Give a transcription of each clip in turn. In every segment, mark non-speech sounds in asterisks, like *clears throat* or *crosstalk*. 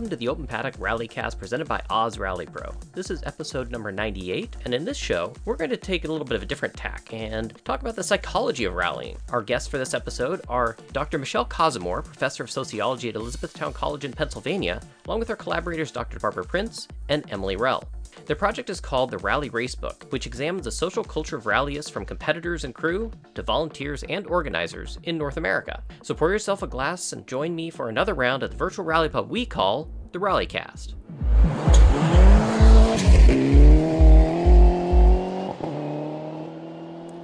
Welcome to the Open Paddock Rallycast presented by Oz Rally Pro. This is episode number 98, and in this show, we're going to take a little bit of a different tack and talk about the psychology of rallying. Our guests for this episode are Dr. Michelle Kozimor, professor of sociology at Elizabethtown College in Pennsylvania, along with our collaborators Dr. Barbara Prince and Emily Rell. Their project is called the Rally Racebook, which examines the social culture of rallyists from competitors and crew to volunteers and organizers in North America. So pour yourself a glass and join me for another round at the virtual rally pub we call the Rallycast.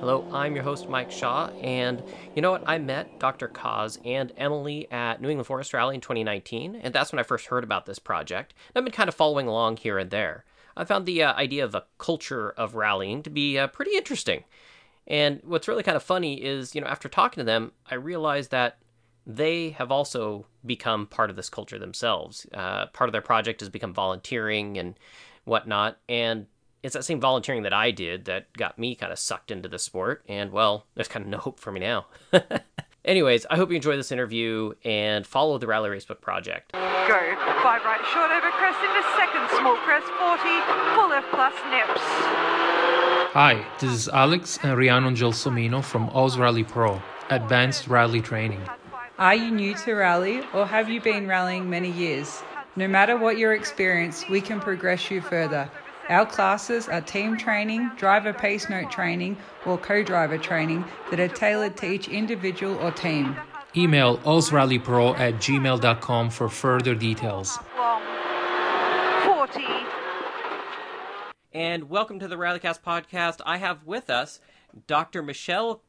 Hello, I'm your host, Mike Shaw, and you know what? I met Dr. Kaz and Emily at New England Forest Rally in 2019, and that's when I first heard about this project. I've been kind of following along here and there. I found the uh, idea of a culture of rallying to be uh, pretty interesting. And what's really kind of funny is, you know, after talking to them, I realized that they have also become part of this culture themselves. Uh, part of their project has become volunteering and whatnot. And it's that same volunteering that I did that got me kind of sucked into the sport. And well, there's kind of no hope for me now. *laughs* Anyways, I hope you enjoy this interview and follow the Rally Racebook project. Go. Five right short over crest into second small crest 40. Full left plus nips. Hi, this is Alex and Rhianna Gelsomino from Oz Rally Pro, Advanced Rally Training. Are you new to rally or have you been rallying many years? No matter what your experience, we can progress you further. Our classes are team training, driver pace note training, or co driver training that are tailored to each individual or team. Email ozrallypro at gmail.com for further details. Long. 40. And welcome to the Rallycast podcast. I have with us Dr. Michelle,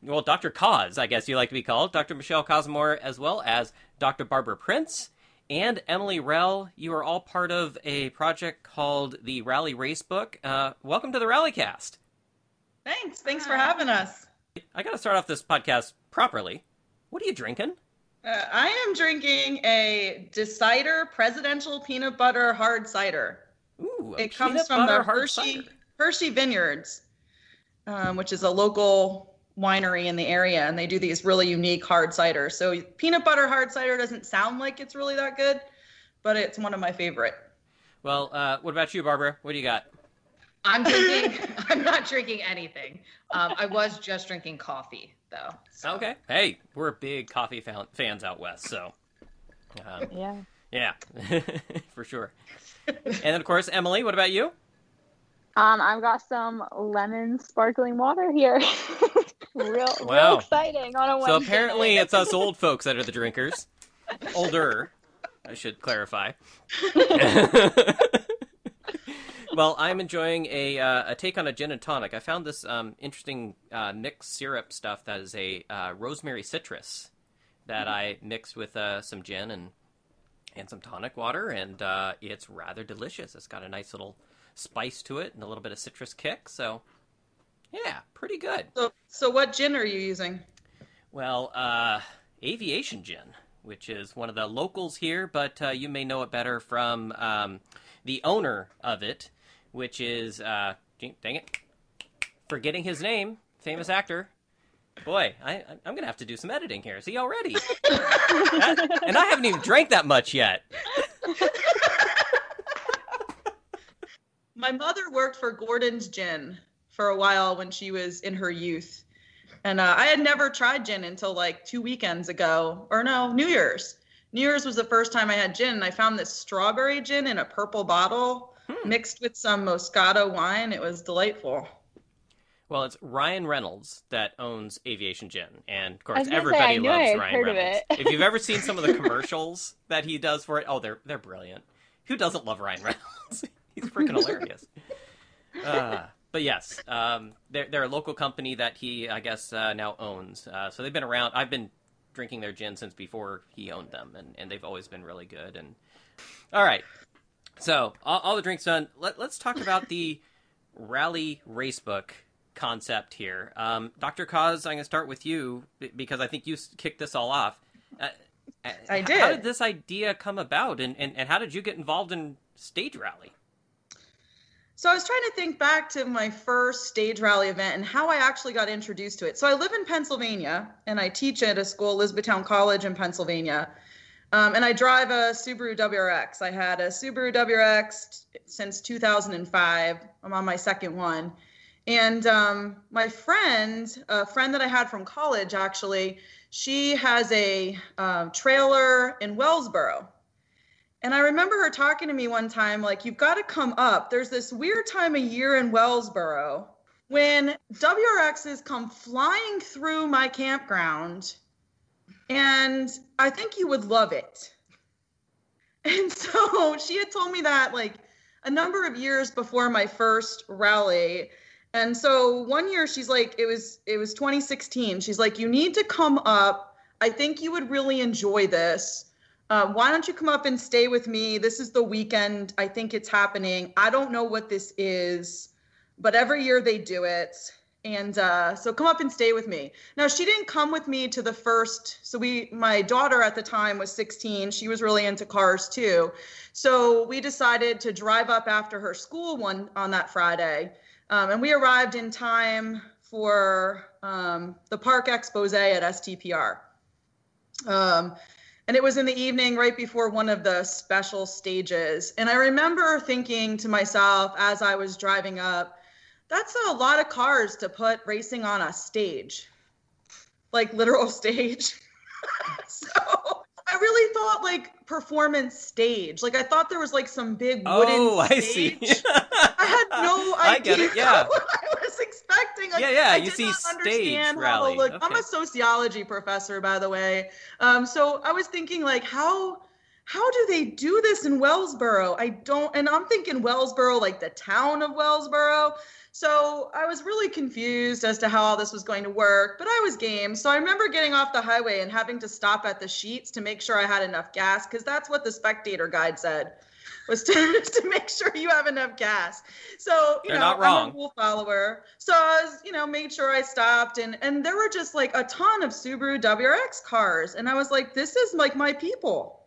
well, Dr. Cause, I guess you like to be called, Dr. Michelle Kozimor, as well as Dr. Barbara Prince and Emily Rell. You are all part of a project called the Rally Racebook. Uh, welcome to the Rallycast. Thanks. Thanks for having us. I got to start off this podcast properly. What are you drinking? Uh, I am drinking a Decider Presidential Peanut Butter Hard Cider. Ooh, it comes from the Hershey Hershey Vineyards, um, which is a local winery in the area, and they do these really unique hard ciders. So peanut butter hard cider doesn't sound like it's really that good, but it's one of my favorite. Well, uh, what about you, Barbara? What do you got? I'm drinking. *laughs* I'm not drinking anything. Um, I was just drinking coffee though. So. Okay. Hey, we're big coffee fan- fans out west, so. Um, yeah. Yeah, *laughs* for sure. and then, of course, Emily. What about you? Um, I've got some lemon sparkling water here. *laughs* real, wow. real exciting on a Wednesday. So apparently, it's us old folks that are the drinkers. Older, I should clarify. *laughs* well, I'm enjoying a uh, a take on a gin and tonic. I found this um, interesting uh, mixed syrup stuff that is a uh, rosemary citrus that I mixed with uh, some gin and and some tonic water, and uh, it's rather delicious. It's got a nice little spice to it and a little bit of citrus kick. So, yeah, pretty good. So, so what gin are you using? Well, uh, Aviation Gin, which is one of the locals here, but uh, you may know it better from um, the owner of it, which is, uh, dang it, forgetting his name, famous actor. Boy, I, I'm gonna have to do some editing here. See already, *laughs* that, and I haven't even drank that much yet. My mother worked for Gordon's Gin for a while when she was in her youth. And uh, I had never tried gin until like two weekends ago, or no, New Year's. New Year's was the first time I had gin, and I found this strawberry gin in a purple bottle hmm. mixed with some Moscato wine. It was delightful. Well, it's Ryan Reynolds that owns Aviation Gin, and of course, everybody say, loves Ryan Reynolds. if you've ever seen some of the *laughs* commercials that he does for it, oh, they're they're brilliant. Who doesn't love Ryan Reynolds? *laughs* He's freaking hilarious. *laughs* Uh, but yes, um, they're they're a local company that he, I guess, uh, now owns. Uh, so they've been around. I've been drinking their gin since before he owned them, and, and they've always been really good. And all right, so all, all the drinks done. Let, us talk about the rally racebook concept here. Um, Dr. Kaz, I'm going to start with you because I think you kicked this all off. Uh, I did. How did this idea come about, and, and, and how did you get involved in stage rally? So I was trying to think back to my first stage rally event and how I actually got introduced to it. So I live in Pennsylvania and I teach at a school, Elizabethtown College in Pennsylvania. Um, and I drive a Subaru WRX. I had a Subaru WRX since 2005. I'm on my second one. And um, my friend, a friend that I had from college, actually, she has a um, trailer in Wellsboro. And I remember her talking to me one time, like, you've got to come up. There's this weird time of year in Wellsboro when WRXs come flying through my campground, and I think you would love it. *laughs* And so she had told me that like a number of years before my first rally. And so one year she's like, it was it was 2016. She's like, you need to come up. I think you would really enjoy this. Uh, why don't you come up and stay with me? This is the weekend. I think it's happening. I don't know what this is but every year they do it. And uh, so come up and stay with me. Now she didn't come with me to the first. So we, my daughter at the time was 16. She was really into cars too. So we decided to drive up after her school one on that Friday, um, and we arrived in time for um, the parc expose at STPR. Um, and it was in the evening right before one of the special stages. And I remember thinking to myself as I was driving up, that's a lot of cars to put racing on a stage, like literal *laughs* stage. *laughs* so I really thought like performance stage. Like I thought there was like some big wooden. Oh, I stage. see. I had no idea *laughs* I get it, yeah. What I was expecting. Like, Yeah, yeah, I you see stage understand how to rally. look. I'm a sociology professor, by the way. Um, so I was thinking like how how do they do this in Wellsboro? I don't, and I'm thinking Wellsboro, like the town of Wellsboro. So I was really confused as to how all this was going to work, but I was game. So I remember getting off the highway and having to stop at the Sheetz to make sure I had enough gas, because that's what the spectator guide said was to, *laughs* to make sure you have enough gas. So you They're know, not wrong. I'm a rule follower. So I was, you know, made sure I stopped, and and there were just like a ton of Subaru WRX cars, and I was like, this is like my people.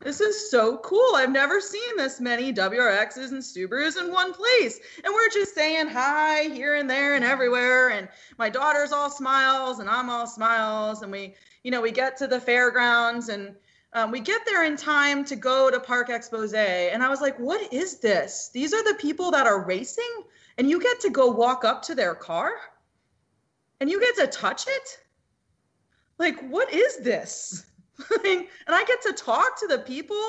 This is so cool. I've never seen this many WRXs and Subarus in one place. And we're just saying hi here and there and everywhere. And my daughter's all smiles and I'm all smiles. And we, you know, we get to the fairgrounds and um, we get there in time to go to Parc Expose. And I was like, what is this? These are the people that are racing and you get to go walk up to their car and you get to touch it? Like, what is this? *laughs* and I get to talk to the people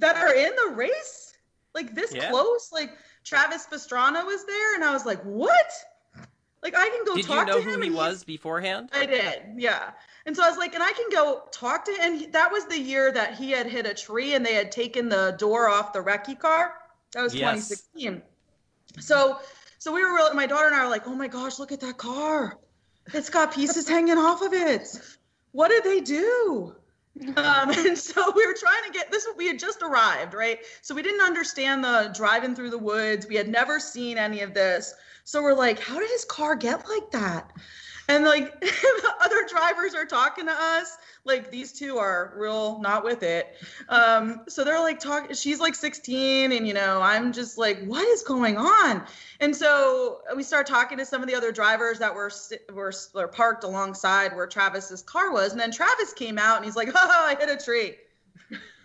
that are in the race, like this Yeah. close. Like Travis Pastrana was there, and I was like, "What? Like I can go Did you talk know to him." who he was beforehand? I did, yeah. And so I was like, and I can go talk to him. And that was the year that he had hit a tree and they had taken the door off the recce car. That was Yes. 2016. So, so we were really, my daughter and I were like, oh my gosh, look at that car. It's got pieces hanging off of it. What did they do? Um, *laughs* and so we were trying to get this. We had just arrived, right? So we didn't understand the driving through the woods. We had never seen any of this. So we're like, how did his car get like that? And like *laughs* the other drivers are talking to us. Like these two are real not with it. Um, so they're like talking. She's like 16, and you know, I'm just like, what is going on? And so we start talking to some of the other drivers that were were, were parked alongside where Travis's car was. And then Travis came out and he's like, *laughs* "Oh, I hit a tree."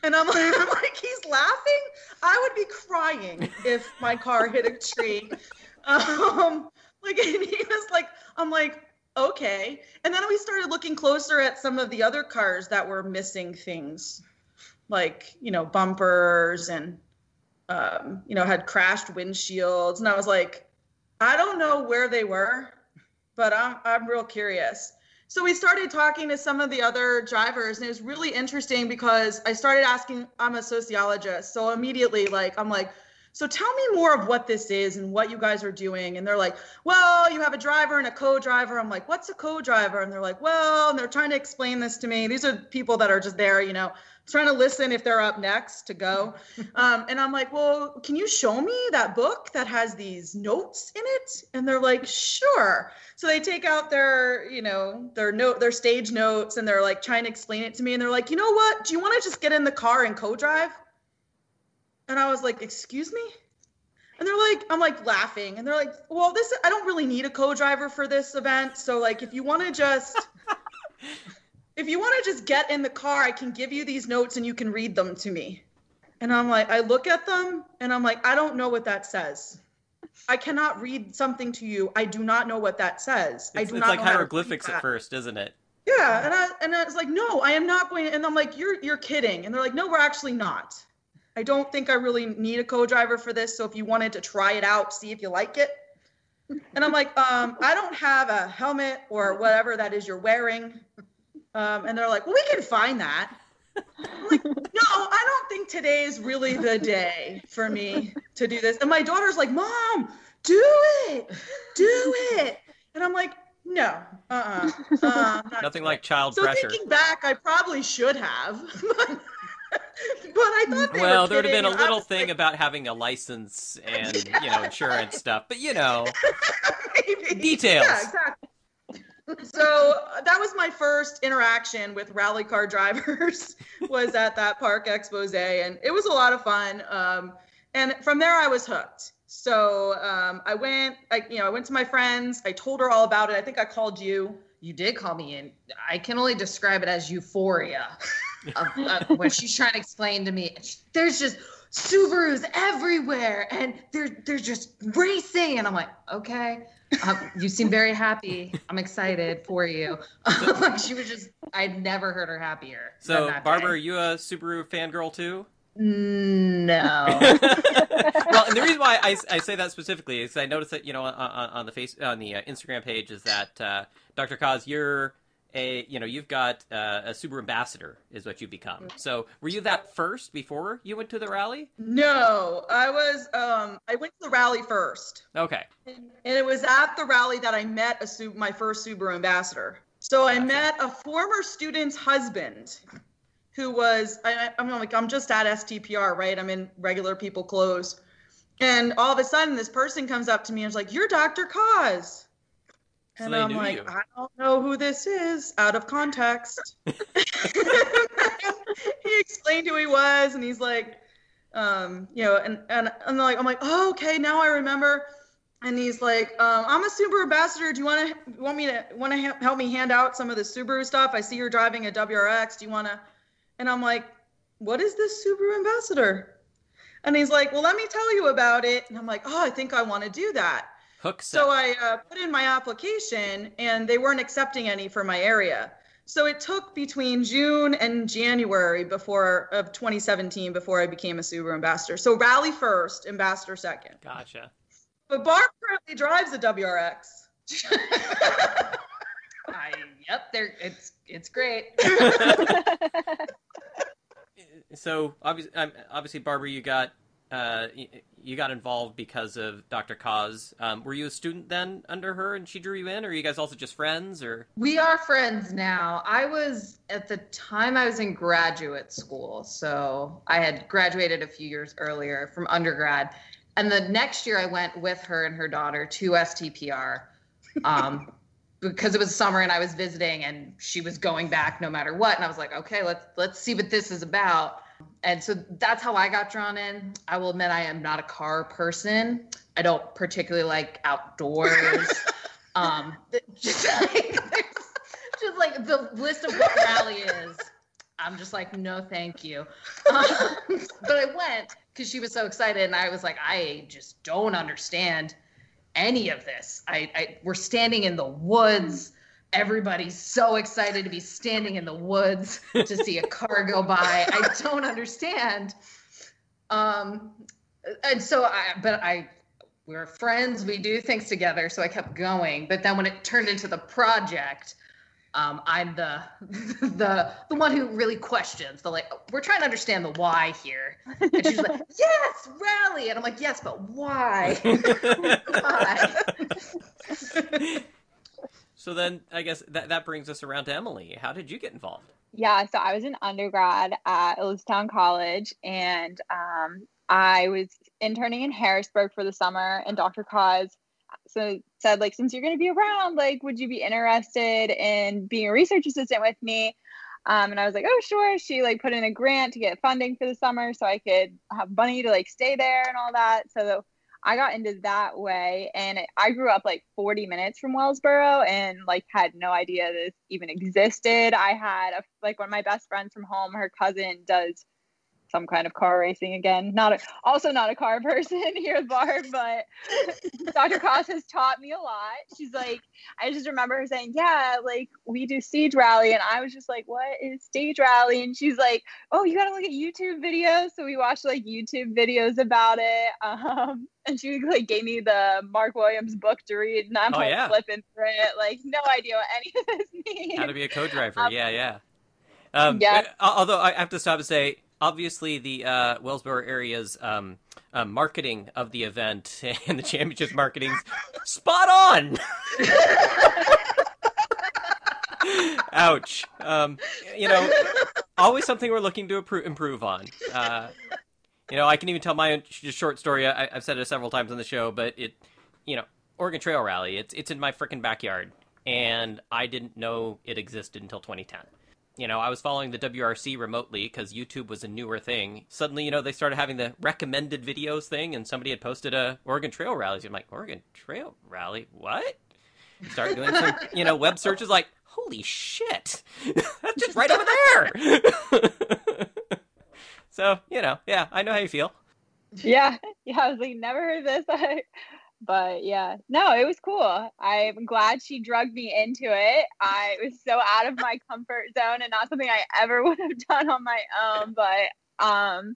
And I'm like, *laughs* I'm like, he's laughing. I would be crying if my car hit a tree. Um, like, and he was like, I'm like, okay. And then we started looking closer at some of the other cars that were missing things, like you know, bumpers and um, you know, had crashed windshields. And I was like, I don't know where they were, but I'm I'm real curious. So we started talking to some of the other drivers, and it was really interesting because I started asking. I'm a sociologist, so immediately, like, I'm like, so tell me more of what this is and what you guys are doing. And they're like, well, you have a driver and a co-driver. I'm like, what's a co-driver? And they're like, well, and they're trying to explain this to me. These are people that are just there, you know, trying to listen if they're up next to go. *laughs* Um, and I'm like, well, can you show me that book that has these notes in it? And they're like, sure. So they take out their, you know, their note, their stage notes, and they're like trying to explain it to me. And they're like, you know what? Do you want to just get in the car and co-drive? And I was like, excuse me? And they're like, I'm like laughing. And they're like, well, this, I don't really need a co driver for this event. So, like, if you want to just, *laughs* if you want to just get in the car, I can give you these notes and you can read them to me. And I'm like, I look at them and I'm like, I don't know what that says. I cannot read something to you. I do not know what that says. It's, I do it's not like know how to read hieroglyphics at first, isn't it? Yeah, and I and I was like, no, I am not going. And I'm like, you're you're kidding. And they're like, no, we're actually not. I don't think I really need a co-driver for this. So if you wanted to try it out, see if you like it. And I'm like, um, I don't have a helmet or whatever that is you're wearing. Um, and they're like, well, we can find that. I'm like, no, I don't think today is really the day for me to do this. And my daughter's like, Mom, do it, do it. And I'm like, no, uh-uh, uh, Nothing like it." child So pressure. thinking back, I probably should have. *laughs* *laughs* but, I thought Well, there would have been a little thing about having a license and *laughs* you know insurance stuff, but you know *laughs* details. Yeah, exactly. So uh, that was my first interaction with rally car drivers was at that parc expose and it was a lot of fun. Um, and from there I was hooked. So um, I went, I, you know, I went to my friends. I told her all about it. I think I called you. You did call me in. I can only describe it as euphoria. Of, of when she's trying to explain to me, there's just Subarus everywhere, and they're they're just racing, and I'm like, okay. Um, you seem very happy. I'm excited for you. *laughs* like she was just, I'd never heard her happier. So, Barbara, are you a Subaru fangirl too? no. *laughs* well, and the reason why I, I say that specifically is I noticed that you know on, on, the face on the uh, Instagram page is that uh, Dr. Kaz, you're a you know you've got uh, a Subaru ambassador is what you become. So were you that first before you went to the rally? No, I was, um, I went to the rally first. Okay, And it was at the rally that I met a my first Subaru ambassador. So I Gotcha. met a former student's husband who was, I, I'm like, I'm just at STPR, right? I'm in regular people clothes. And all of a sudden, this person comes up to me and is like, You're Dr. Cause. So And I'm like, you. I don't know who this is out of context. *laughs* *laughs* he explained who he was, and he's like, um, you know, and and and like I'm like, oh, okay, now I remember. And he's like, um, I'm a Subaru ambassador. Do you want to want me to want to ha- help me hand out some of the Subaru stuff? I see you're driving a WRX. Do you want to? And I'm like, what is this Subaru ambassador? And he's like, well, let me tell you about it. And I'm like, oh, I think I want to do that. Hook set. So I uh, put in my application, and they weren't accepting any for my area. So it took between June and January before of 2017 before I became a Subaru ambassador. So rally first, ambassador second. gotcha. But Barb currently drives a WRX. *laughs* I, yep, there. It's it's great. *laughs* So obviously, um, obviously, Barbara, you got uh, y- you got involved because of Dr. Cause. Um, were you a student then under her, and she drew you in, or are you guys also just friends, or? We are friends now. I was at the time I was in graduate school, so I had graduated a few years earlier from undergrad, and the next year I went with her and her daughter to STPR, um, *laughs* because it was summer and I was visiting, and she was going back no matter what, and I was like, okay, let's let's see what this is about. And so that's how I got drawn in. I will admit I am not a car person. I don't particularly like outdoors. *laughs* um, just like just like the list of what rally is. I'm just like, no, thank you. Um, but I went because she was so excited, and I was like, I just don't understand any of this. I, I we're standing in the woods. Everybody's so excited to be standing in the woods to see a car go by. I don't understand. Um, and so I, but I, we're friends. We do things together. So I kept going. But then when it turned into the project, um, I'm the *laughs* the the one who really questions the like. We're trying to understand the why here. And she's like, *laughs* "Yes, rally," and I'm like, "Yes, but why?" *laughs* Why? So then, I guess that that brings us around to Emily. How did you get involved? Yeah, so I was an undergrad at Elizabethtown College, and um, I was interning in Harrisburg for the summer. And Dr. Cause so said, like, since you're going to be around, like, would you be interested in being a research assistant with me? Um, and I was like, oh, sure. She like put in a grant to get funding for the summer so I could have money to like stay there and all that. So I got into that way, and I grew up like 40 minutes from Wellsboro, and like had no idea this even existed. I had a, like one of my best friends from home. Her cousin does some kind of car racing again. Not a, also not a car *laughs* person here at Barb, but *laughs* Dr. Cross has taught me a lot. She's like, I just remember her saying, "Yeah, like we do stage rally," and I was just like, "What is stage rally?" And she's like, "Oh, you got to look at YouTube videos." So we watched like YouTube videos about it. Um, *laughs* and she like gave me the Mark Williams book to read, and I'm Oh, like yeah. flipping through it, like no idea what any of this means. How to be a co-driver? Um, yeah, yeah. Um, yeah. uh, Although I have to stop and say, obviously the uh, Wellsboro area's um, uh, marketing of the event *laughs* and the championships marketing's spot on. *laughs* Ouch. Um, you know, always something we're looking to improve on. Uh, you know, I can even tell my own short story. I, I've said it several times on the show, but it, you know, Oregon Trail Rally. It's it's in my freaking backyard, and I didn't know it existed until 2010. You know, I was following the WRC remotely because YouTube was a newer thing. Suddenly, you know, they started having the recommended videos thing, and somebody had posted a Oregon Trail Rally. I'm like, Oregon Trail Rally? What? Start doing some, you know, web searches. Like, holy shit, *laughs* that's just right over there. *laughs* so, you know, yeah, I know how you feel. yeah *laughs* yeah i was like never heard this but yeah no it was cool. I'm glad she drugged me into it. I was so out of my comfort zone and not something i ever *laughs* would have done on my own but um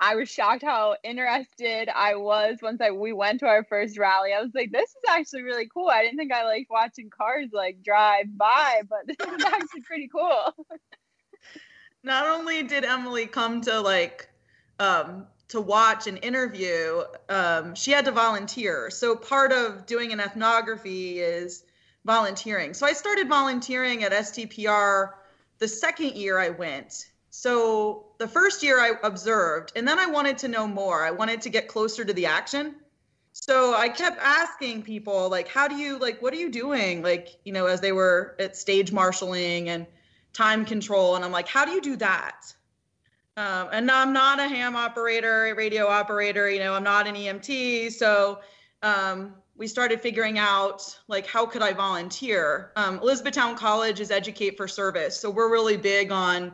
i was shocked how interested i was once i we went to our first rally. I was like this is actually really cool. I didn't think i liked watching cars like drive by but *laughs* this is actually pretty cool. Not only did Emily come to like um, to watch an interview, um, she had to volunteer. So part of doing an ethnography is volunteering. So I started volunteering at STPR the second year I went. So the first year I observed, and then I wanted to know more. I wanted to get closer to the action. So I kept asking people, like, how do you, like, what are you doing? Like, you know, as they were at stage marshaling and time control. And I'm like, how do you do that? Um, and I'm not a ham operator, a radio operator, you know, I'm not an EMT. So um, we started figuring out like how could I volunteer? Um, Elizabethtown College is Educate for Service, so we're really big on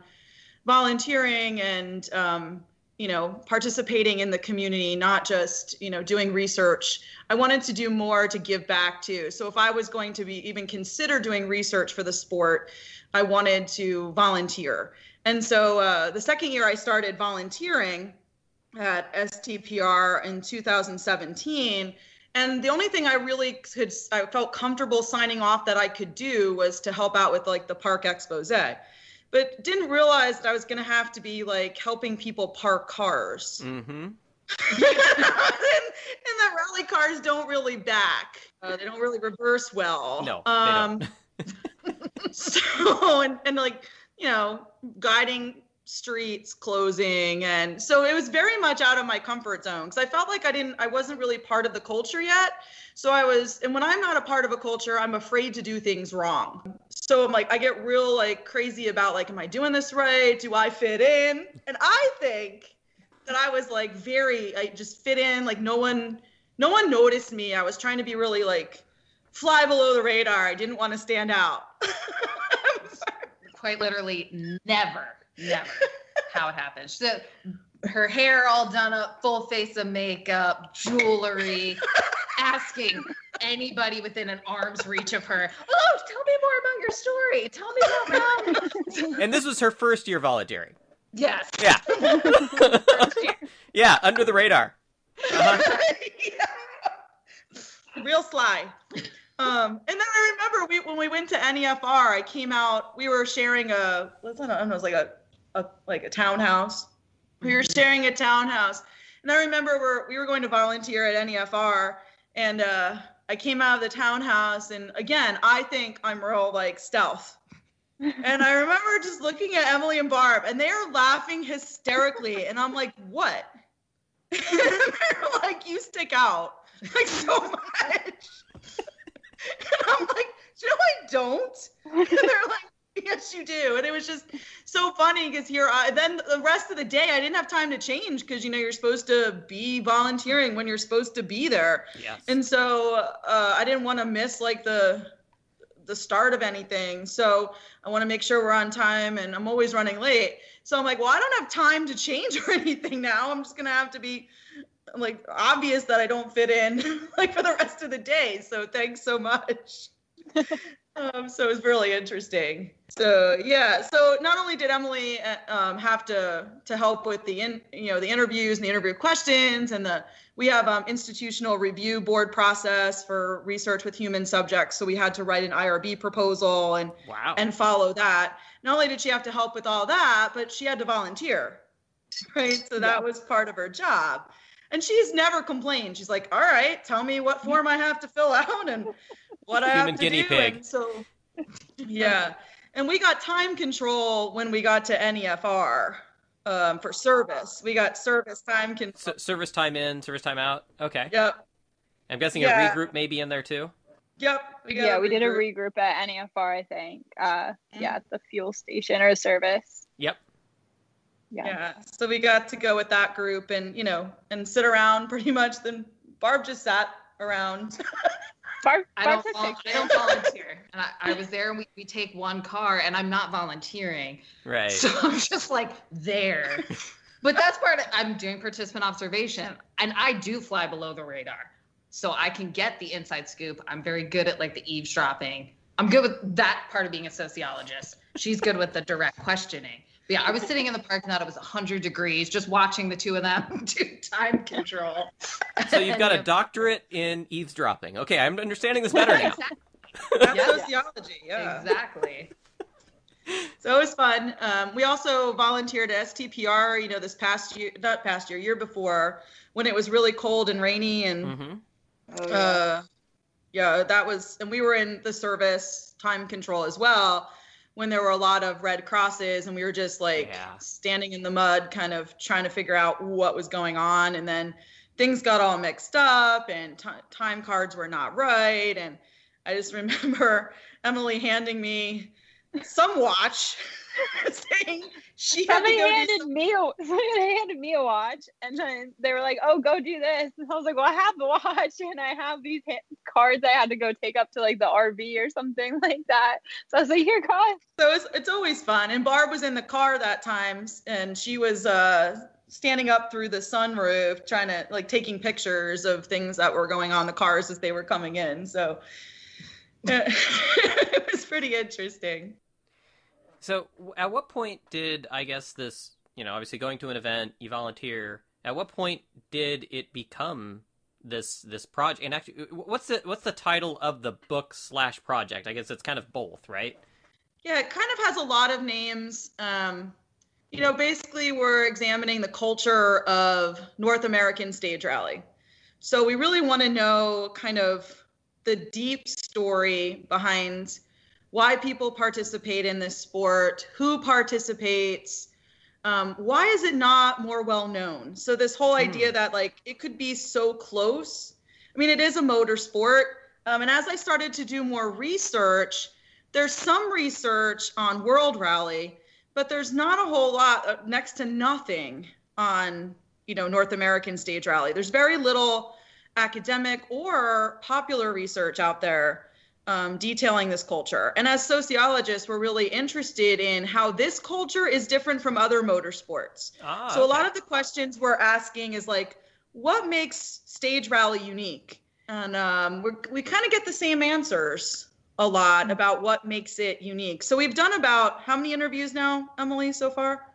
volunteering and um, you know participating in the community, not just you know doing research. I wanted to do more to give back too. So if I was going to be even consider doing research for the sport, I wanted to volunteer. And so uh, the second year I started volunteering at STPR in 2017. And the only thing I really could, I felt comfortable signing off that I could do was to help out with like the parc expose. But didn't realize that I was going to have to be like helping people park cars. Mm-hmm. *laughs* and, and the rally cars don't really back. Uh, they don't really reverse well. No, they Um, don't. *laughs* so and, and like you know guiding streets closing and so it was very much out of my comfort zone because i felt like i didn't i wasn't really part of the culture yet. So i was and when i'm not a part of a culture i'm afraid to do things wrong. So i'm like i get real like crazy about like am i doing this right? Do i fit in? And i think that i was like very i just fit in like no one no one noticed me. I was trying to be really like fly below the radar. I didn't want to stand out *laughs* quite literally never, never *laughs* how it happened. So her hair all done up, full face of makeup, jewelry, *laughs* asking anybody within an arm's reach of her, oh, tell me more about your story. Tell me about *laughs* And this was her first year volunteering. Yes. Yeah. Yeah, under the radar. Uh-huh. real sly. Um, and then I remember we when we went to NEFR, I came out. We were sharing a? I don't know. It was like a, a like a townhouse. We were sharing a townhouse, and I remember we're, we were going to volunteer at NEFR, and uh, I came out of the townhouse, and again, I think I'm real like stealth. and I remember just looking at Emily and Barb, and they are laughing hysterically, and I'm like, "What?" *laughs* they're like, "You stick out like so *laughs* much." And *laughs* I'm like, "You know, I don't." And they're *laughs* like, "Yes, you do." And it was just so funny because here, I, then the rest of the day, I didn't have time to change because you know you're supposed to be volunteering when you're supposed to be there, Yes. and so uh, I didn't want to miss like the the start of anything. So I want to make sure we're on time, and I'm always running late. So I'm like, well, I don't have time to change or *laughs* anything now. I'm just gonna have to be like obvious that I don't fit in *laughs* like for the rest of the day. So thanks so much. *laughs* um, so it was really interesting. So yeah, so not only did Emily uh, um, have to to help with the in, you know the interviews and the interview questions and the we have um, institutional review board process for research with human subjects. So we had to write an IRB proposal and Wow. and follow that. Not only did she have to help with all that, but she had to volunteer, right? So that was part of her job. And she's never complained. She's like, "All right, tell me what form I have to fill out and what I Human have to guinea do." pig. And so, yeah. And we got time control when we got to NEFR um, for service. We got service time control. S- service time in, service time out. Okay. Yep. I'm guessing Yeah. a regroup may be in there too. Yep. got yeah, we did a regroup. regroup at NEFR, I think. Uh, Mm. yeah, at the fuel station or service. Yep. Yeah. Yeah. So we got to go with that group and, you know, and sit around *laughs* pretty much. Then Barb just sat around. *laughs* Barb, I don't, vol- I don't *laughs* volunteer. And I, I was there and we, we take one car and I'm not volunteering. Right. So I'm just like there. But that's part of I'm doing participant observation and I do fly below the radar. So I can get the inside scoop. I'm very good at like the eavesdropping. I'm good with that part of being a sociologist. She's good with the direct questioning. But yeah, I was sitting in the parking lot. It was 100 degrees, just watching the two of them *laughs* do time control. So you've got a doctorate in eavesdropping. Okay, I'm understanding this better now. Exactly. That's Yeah. sociology. Yeah. exactly. So it was fun. Um, we also volunteered at STPR, you know, this past year, not past year, year before, when it was really cold and rainy. And hmm Oh, yeah. uh, yeah, that was, and we were in the service time control as well when there were a lot of red crosses and we were just like Yeah. standing in the mud, kind of trying to figure out what was going on. And then things got all mixed up and ti time cards were not right. And I just *laughs* remember Emily handing me some watch *laughs* *laughs* saying she Somebody handed some- me a *laughs* somebody handed me a watch, and then they were like, "Oh, go do this." And I was like, "Well, I have the watch, and I have these ha- cards I had to go take up to like the RV or something *laughs* like that." So I was like, "Here, guys." So it's, it's always fun. And Barb was in the car that time, and she was uh, standing up through the sunroof, trying to like taking pictures of things that were going on the cars as they were coming in. So it was pretty interesting. So at what point did I guess this, you know, obviously going to an event, you volunteer. At what point did it become this this project? And actually, what's the what's the title of the book slash project? I guess it's kind of both, right? Yeah, it kind of has a lot of names. Um, you know, basically, we're examining the culture of North American stage rally. So we really want to know kind of the deep story behind why people participate in this sport, who participates, um, why is it not more well known? So this whole idea that like it could be so close. I mean, it is a motor sport. Um, and as I started to do more research, there's some research on World Rally, but there's not a whole lot, uh, next to nothing on you know North American stage rally. There's very little academic or popular research out there um, detailing this culture. And as sociologists, we're really interested in how this culture is different from other motorsports. Ah, so a lot okay. of the questions we're asking is like, what makes stage rally unique? And um, we're, we kind of get the same answers a lot about what makes it unique. So we've done about how many interviews now, Emily, so far?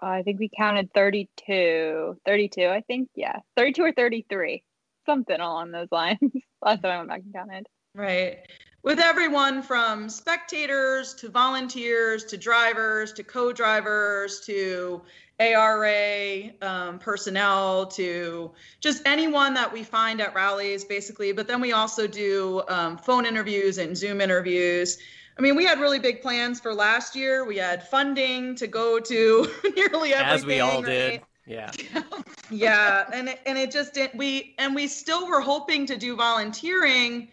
Uh, I think we counted 32. 32, I think. Yeah, 32 or 33, something along those lines. *laughs* Last time I went back and counted. Right. With everyone from spectators to volunteers to drivers to co drivers to ARA um, personnel to just anyone that we find at rallies, basically. But then we also do um, phone interviews and Zoom interviews. I mean, we had really big plans for last year. We had funding to go to *laughs* nearly everything. as we all right? did. Yeah. *laughs* yeah and it, and it just didn't we and we still were hoping to do volunteering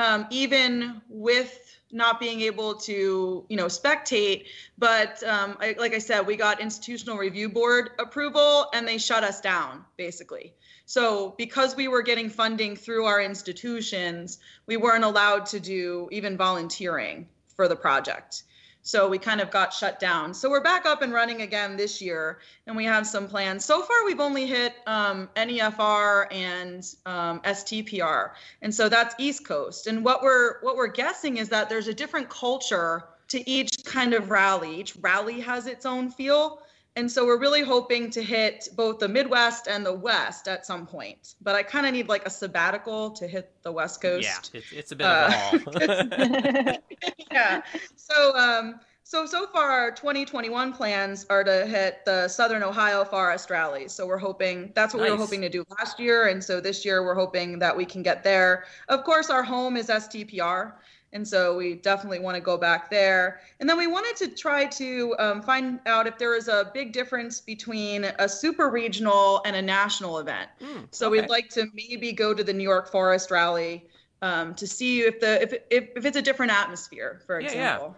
um, even with not being able to, you know, spectate. But um, I, like I said, we got institutional review board approval, and they shut us down basically. So because we were getting funding through our institutions, we weren't allowed to do even volunteering for the project. So we kind of got shut down. So we're back up and running again this year, and we have some plans. So far, we've only hit um, NEFR and um, STPR, and so that's East Coast. And what we're what we're guessing is that there's a different culture to each kind of rally. Each rally has its own feel. And so we're really hoping to hit both the Midwest and the West at some point. But I kind of need like a sabbatical to hit the West Coast. Yeah, it's, it's a bit of a haul. *laughs* yeah. So um so so far our 2021 plans are to hit the Southern Ohio Forest rallies. So we're hoping that's what we were hoping to do last year and so this year we're hoping that we can get there. Of course our home is STPR and so we definitely want to go back there. And then we wanted to try to um, find out if there is a big difference between a super regional and a national event. Hmm, So okay. we'd like to maybe go to the New York Forest Rally um, to see if the if, if if it's a different atmosphere, for Yeah, yeah. example.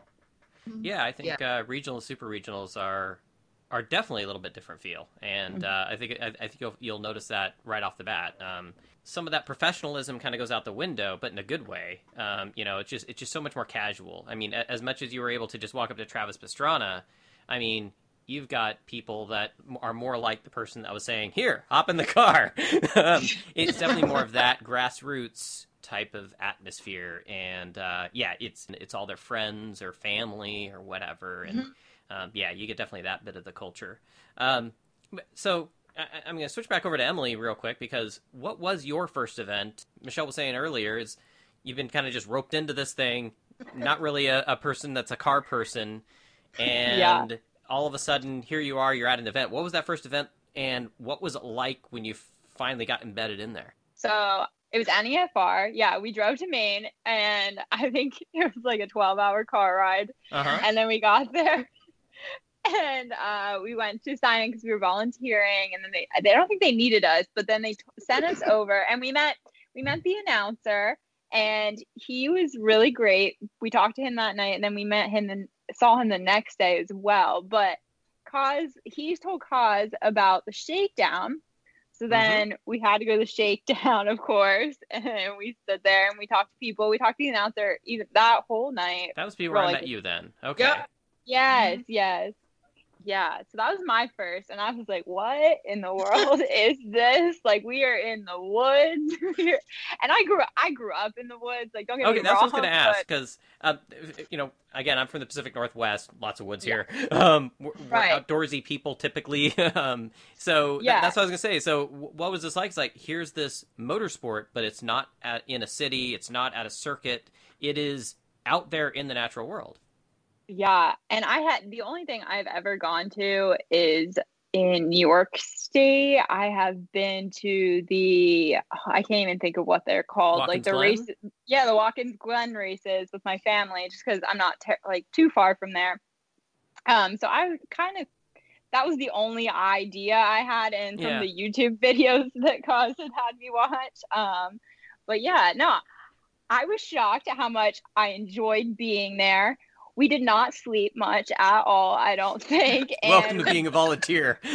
Yeah, I think Uh, regional and super regionals are are definitely a little bit different feel, and uh, I think I, I think you'll you'll notice that right off the bat. Um, some of that professionalism kind of goes out the window, but in a good way. Um, you know, it's just it's just so much more casual. I mean, a- as much as you were able to just walk up to Travis Pastrana, I mean. You've got people that are more like the person that was saying, "Here, hop in the car." *laughs* um, it's definitely more of that *laughs* grassroots type of atmosphere, and uh, yeah, it's it's all their friends or family or whatever, and um, yeah, you get definitely that bit of the culture. Um, so I, I'm going to switch back over to Emily real quick because what was your first event? Michelle was saying earlier is you've been kind of just roped into this thing, not really a, a person that's a car person, *laughs* and Yeah. all of a sudden here you are, you're at an event. What was that first event, and what was it like when you finally got embedded in there? So it was NEFR. Yeah, we drove to Maine, and I think it was like a 12 hour car ride. Uh huh. And then we got there, and uh, we went to sign in because we were volunteering. And then they, they don't think they needed us, but then they t- sent us over, and we met we met the announcer, and he was really great. We talked to him that night, and then we met him and saw him the next day as well. But Cause he told Cause about the shakedown. So then we had to go to the shakedown, *laughs* of course, and we stood there and we talked to people. We talked to the announcer even that whole night. That was be where I Well, met you then. Okay. Yep. Yes, yes. Yeah. So that was my first. And I was like, what in the world *laughs* is this? Like we are in the woods. *laughs* We're- and I grew up i grew up in the woods. Like don't get Okay, me that's wrong. what I was going to ask but- because, uh, you know, again, I'm from the Pacific Northwest, lots of woods here. *laughs* Um, we're, we're Right. outdoorsy people typically. um, so Yeah. that's what I was going to say. So, w- what was this like? It's like here's this motorsport, but it's not at, in a city. It's not at a circuit. It is out there in the natural world. Yeah, and I had the only thing I've ever gone to is in New York State. I have been to the I can't even think of what they're called, like the Glen? race. Yeah, the Watkins Glen races with my family, just because I'm not ter- like too far from there. Um, so I kind of that was the only idea I had in some Yeah. of the YouTube *laughs* videos that Cause had had me watch. Um, but yeah, no, I was shocked at how much I enjoyed being there. We did not sleep much at all, I don't *laughs* think. *laughs* Welcome to being a volunteer *laughs*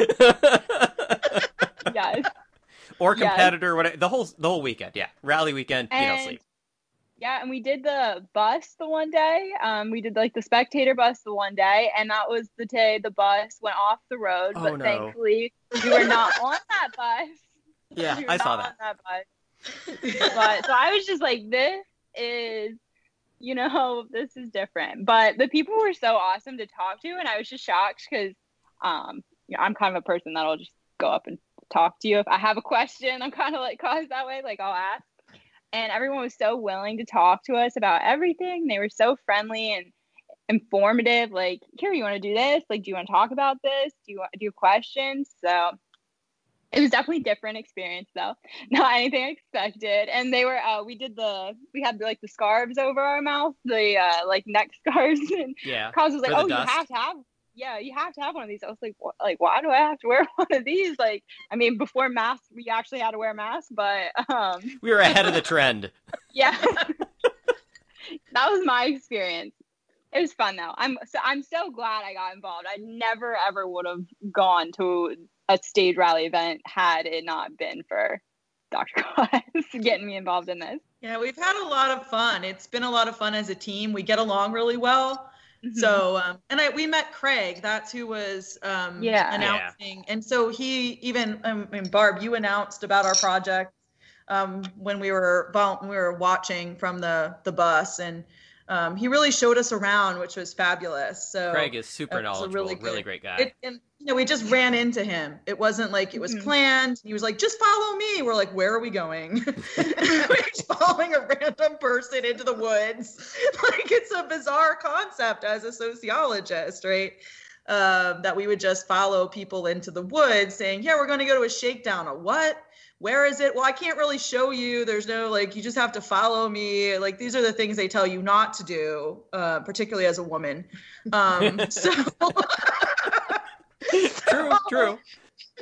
yes. or Yes. competitor. Whatever the whole the whole weekend. Yeah, rally weekend. you don't sleep. Yeah, and we did the bus the one day. Um, we did like the spectator bus the one day, and that was the day the bus went off the road. Oh, but no. thankfully, we were not on that bus. Yeah, We I saw that. on that bus. but so I was just like, this is, you know, *laughs* this is different. But the people were so awesome to talk to, and I was just shocked because, um, you know, I'm kind of a person that'll just go up and talk to you if I have a question. *laughs* I'm kind of like caused that way, like I'll ask. And everyone was so willing to talk to us about everything. They were so friendly and informative. Like, here, you want to do this? Like, do you want to talk about this? Do you do you have questions? So it was definitely a different experience though *laughs* not anything I expected and they were uh we did the we had like the scarves over our mouth the uh like neck *laughs* scarves and Yeah. cause was like oh dust. you have to have yeah you have to have one of these i was like what, like why do i have to wear *laughs* one of these like i mean before masks we actually had to wear masks but um We were ahead of the trend. yeah that was my experience. It was fun though. I'm so I'm so glad I got involved. I never ever would have gone to a stage rally event had it not been for Dr. Claus *laughs* getting me involved in this. Yeah, we've had a lot of fun. It's been a lot of fun as a team. We get along really well. Mm-hmm. So, um, and I we met Craig. That's who was um, Yeah. announcing. And so he even um, and Barb, you announced about our project um, when we were vol- when we were watching from the the bus, and um, he really showed us around, which was fabulous. So Craig is super that was a knowledgeable, really really, great guy. it, and you know, we just ran into him. It wasn't like it was Mhm. planned. He was like, "Just follow me." We're like, "Where are we going?" *laughs* We're just following a random person into the woods. *laughs* like it's a bizarre concept as a sociologist, right? Um, that we would just follow people into the woods, saying, "Yeah, we're going to go to a shakedown." A what? Where is it? Well, I can't really show you. There's no like. You just have to follow me. Like these are the things they tell you not to do, uh, particularly as a woman. Um, *laughs* so. true, true.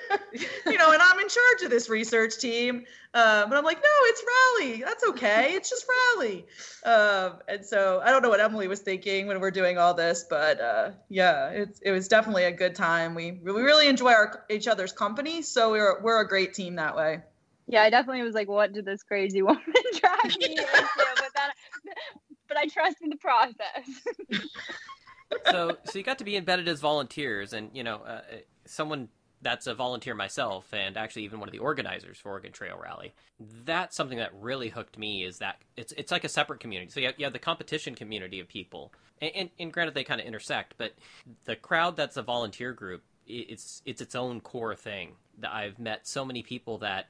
*laughs* you know, and I'm in charge of this research team. Uh, but I'm like, no, it's rally. That's okay. It's just rally. Um, and so I don't know what Emily was thinking when we're doing all this, but uh, yeah, it's it was definitely a good time. We we really enjoy our each other's company, so we're we're a great team that way. Yeah, I definitely was like, what did this crazy woman *laughs* drag me into? *laughs* But then, but I trust in the process. so so you got to be embedded as volunteers and you know uh, someone that's a volunteer myself and actually even one of the organizers for Oregon Trail Rally. That's something that really hooked me is that it's it's like a separate community. So you have, you have the competition community of people, and, and, and granted they kind of intersect, but the crowd that's a volunteer group, it's it's its own core thing. That I've met so many people that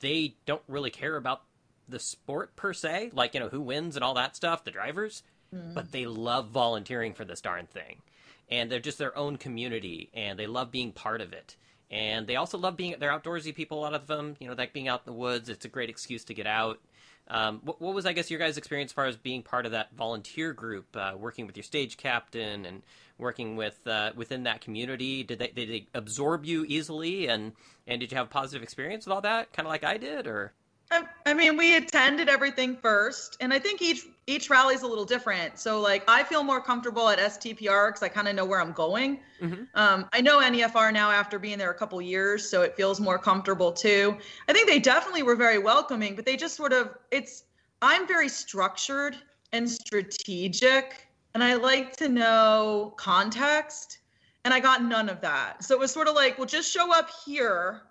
they don't really care about the sport per se, like you know who wins and all that stuff, the drivers mm-hmm. but they love volunteering for this darn thing. And they're just their own community and they love being part of it. And they also love being, they're outdoorsy people, a lot of them, you know, like being out in the woods. It's a great excuse to get out. Um, what, what was, I guess, your guys' experience as far as being part of that volunteer group, uh, working with your stage captain and working with uh, within that community? Did they, did they absorb you easily? And, and did you have a positive experience with all that, kind of like I did? Or I, I mean, we attended everything first, and I think each each rally is a little different. So, like, I feel more comfortable at STPR because I kind of know where I'm going. Mhm. Um, I know NEFR now after being there a couple years, so it feels more comfortable too. I think they definitely were very welcoming, but they just sort of it's. I'm very structured and strategic, and I like to know context, and I got none of that. So it was sort of like, well, just show up here,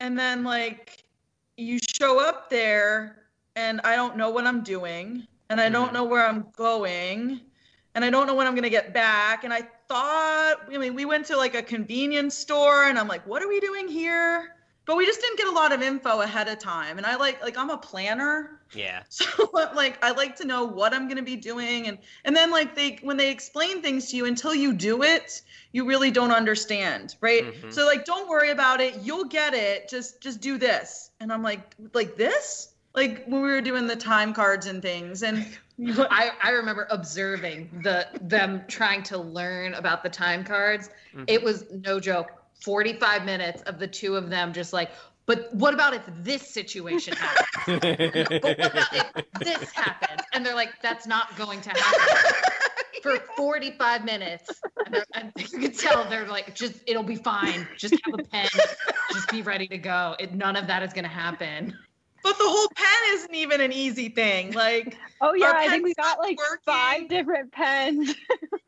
and then like you show up there and I don't know what I'm doing and I don't Mhm. know where I'm going and I don't know when I'm going to get back and I thought I mean we went to like a convenience store and I'm like what are we doing here but we just didn't get a lot of info ahead of time and I like like I'm a planner yeah, *laughs* so like I like to know what I'm gonna be doing and and then like they when they explain things to you until you do it, you really don't understand, right? Mhm. So like don't worry about it, you'll get it. Just just do this. And I'm like like this? Like when we were doing the time cards and things and *laughs* I, I remember observing the them trying to learn about the time cards. Mhm. It was no joke. 45 minutes of the two of them just like, but what about if this situation happens? *laughs* but what about if this happens? And they're like, that's not going to happen. For 45 minutes. And, and you can tell they're like, just, it'll be fine. Just have a pen. Just be ready to go. It, none of that is going to happen. but the whole pen isn't even an easy thing. Like Oh yeah, I think we got like working. five different pens.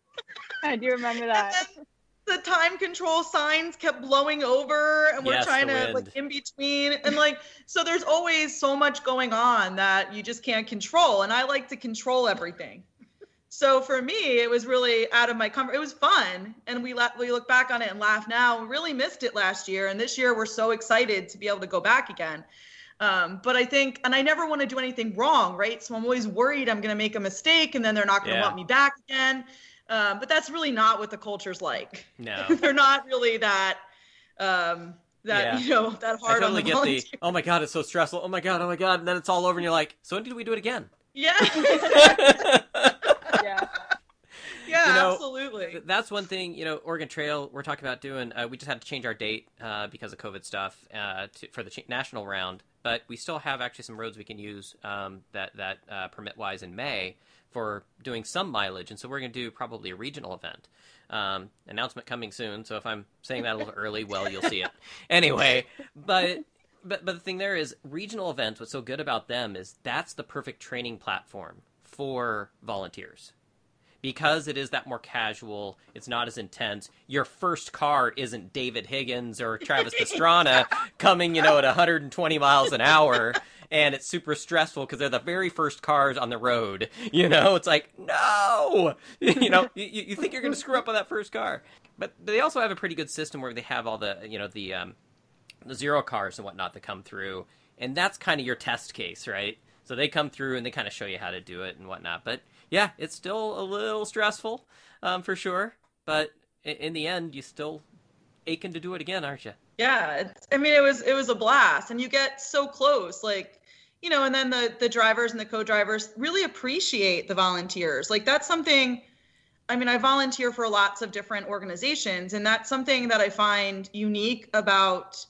*laughs* I do remember that. And then the time control signs kept blowing over and we're Yes, trying to like in between and like so there's always so much going on that you just can't control and I like to control everything. So for me it was really out of my comfort. It was fun and we let we look back on it and laugh now. We really missed it last year and this year we're so excited to be able to go back again. Um, but I think, and I never want to do anything wrong, right? So I'm always worried I'm going to make a mistake and then they're not going to Yeah. want me back again. Um, but that's really not what the culture's like. no. *laughs* they're not really that um that Yeah. you know that I hard totally on the get the oh my god it's so stressful oh my god oh my god and then it's all over and you're like so when did we do it again yeah *laughs* Yeah. yeah you know, absolutely. That's one thing, you know, Oregon Trail, we're talking about doing. Uh, we just had to change our date uh, because of COVID stuff uh, to, for the ch- national round, but we still have actually some roads we can use um, that that uh, permit wise in May for doing some mileage, and so we're going to do probably a regional event. Um, announcement coming soon. So if I'm saying that a little early, well, you'll see it *laughs* anyway. But but but the thing there is regional events. What's so good about them is that's the perfect training platform for volunteers because it is that more casual, it's not as intense. Your first car isn't David Higgins or Travis *laughs* Pastrana coming, you know, at 120 miles an hour, and it's super stressful because they're the very first cars on the road. *laughs* You know, it's like no, *laughs* you know, you, you think you're going to screw up on that first car, but they also have a pretty good system where they have all the, you know, the um, the zero cars and whatnot that come through, and that's kind of your test case, right? So they come through and they kind of show you how to do it and whatnot, but yeah, it's still a little stressful, um, for sure. But in the end, you still aching to do it again, aren't you? Yeah, I mean, it was it was a blast, and you get so close, like you know, and then the the drivers and the co-drivers really appreciate the volunteers. Like that's something. I mean, I volunteer for lots of different organizations, and that's something that I find unique about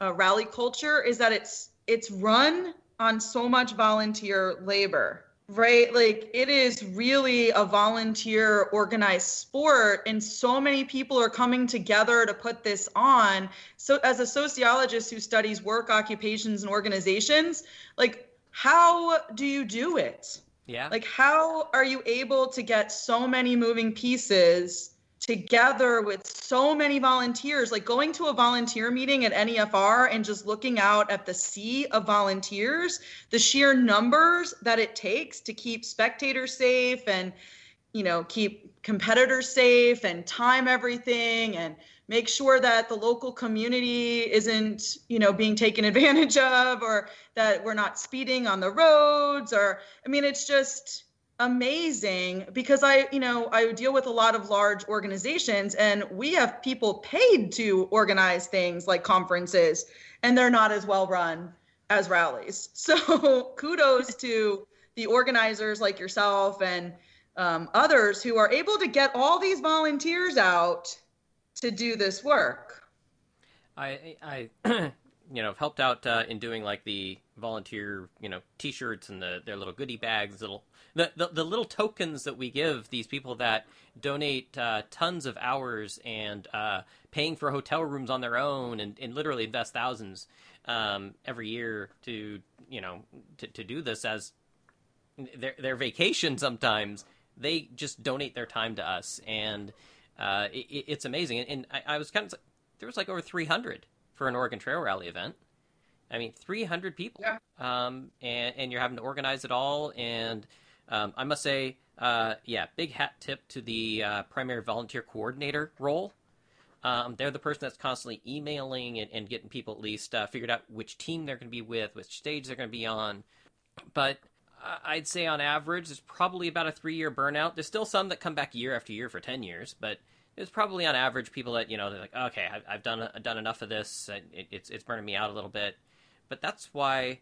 uh, rally culture is that it's it's run on so much volunteer labor right? Like it is really a volunteer organized sport and so many people are coming together to put this on. So as a sociologist who studies work occupations and organizations like how do you do it? Yeah. Like how are you able to get so many moving pieces together with so many volunteers, like going to a volunteer meeting at NEFR and just looking out at the sea of volunteers, the sheer numbers that it takes to keep spectators safe and, you know, keep competitors safe and time everything and make sure that the local community isn't, you know, being taken *laughs* advantage of or that we're not speeding on the roads or, I mean, it's just, amazing because I, you know, I deal with a lot of large organizations and we have people paid to organize things like conferences and they're not as well run as rallies. *laughs* So kudos to the organizers like yourself and um, others who are able to get all these volunteers out to do this work. I, I, *clears throat* you know, have helped out uh, in doing like the volunteer, you know, T-shirts and the their little goodie bags, little the, the, the little tokens that we give these people that donate uh, tons of hours and uh, paying for hotel rooms on their own and, and literally invest thousands um, every year to you know to, to do this as their their vacation sometimes they just donate their time to us. And uh, it, it's amazing. And, and I, I was kind of there was like over 300 for an Oregon Trail Rally event I mean, 300 people. Yeah. Um, and, and you're having to organize it all. And um, I must say, uh, yeah, big hat tip to the uh, primary volunteer coordinator role. Um, they're the person that's constantly emailing and, and getting people at least uh, figured out which team they're going to be with, which stage they're going to be on. But I'd say on average, there's probably about a three year burnout. There's still some that come back year after year for 10 years, but it's probably on average people that, you know, they're like, okay, I've, I've done, I've done enough of this. It, it's, it's burning me out a little bit but that's why,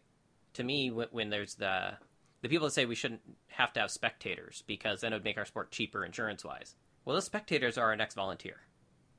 to me, when, when there's the the people that say we shouldn't have to have spectators because then it would make our sport cheaper insurance wise. Well, those spectators are our next volunteer.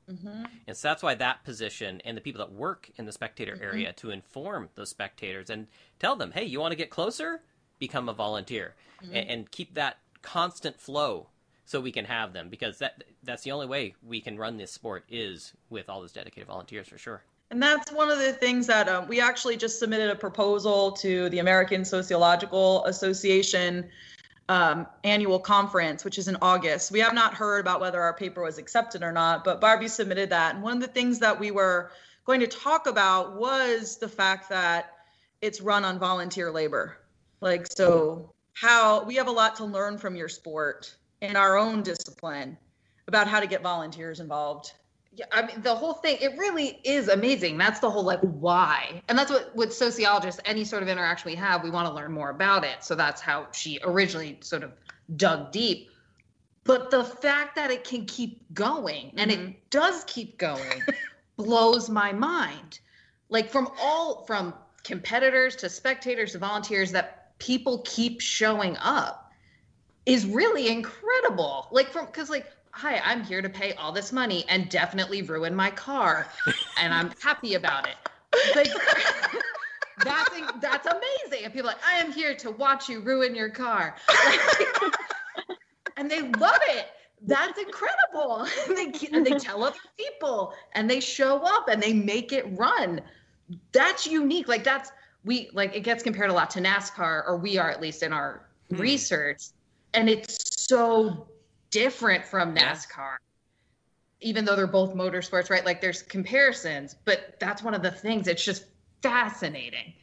Mm-hmm. And so that's why that position and the people that work in the spectator mm-hmm. area to inform those spectators and tell them, hey, you want to get closer? Become a volunteer mm-hmm. and, and, keep that constant flow so we can have them because that that's the only way we can run this sport is with all those dedicated volunteers for sure. And that's one of the things that um, we actually just submitted a proposal to the American Sociological Association um, annual conference, which is in August. We have not heard about whether our paper was accepted or not, but Barbie submitted that. And one of the things that we were going to talk about was the fact that it's run on volunteer labor. Like, so how we have a lot to learn from your sport in our own discipline about how to get volunteers involved yeah, I mean the whole thing, it really is amazing. That's the whole like why. And that's what with sociologists, any sort of interaction we have, we want to learn more about it. So that's how she originally sort of dug deep. But the fact that it can keep going and mm-hmm. it does keep going *laughs* blows my mind. Like from all from competitors to spectators to volunteers that people keep showing up is really incredible. Like from because like hi, I'm here to pay all this money and definitely ruin my car, and I'm *laughs* happy about it. Like, *laughs* that's that's amazing. And people are like, I am here to watch you ruin your car, *laughs* and they love it. That's incredible. And they and they tell other people, and they show up, and they make it run. That's unique. Like that's we like it gets compared a lot to NASCAR, or we are at least in our hmm. research, and it's so different from NASCAR. Even though they're both motorsports, right? Like there's comparisons, but that's one of the things. It's just fascinating.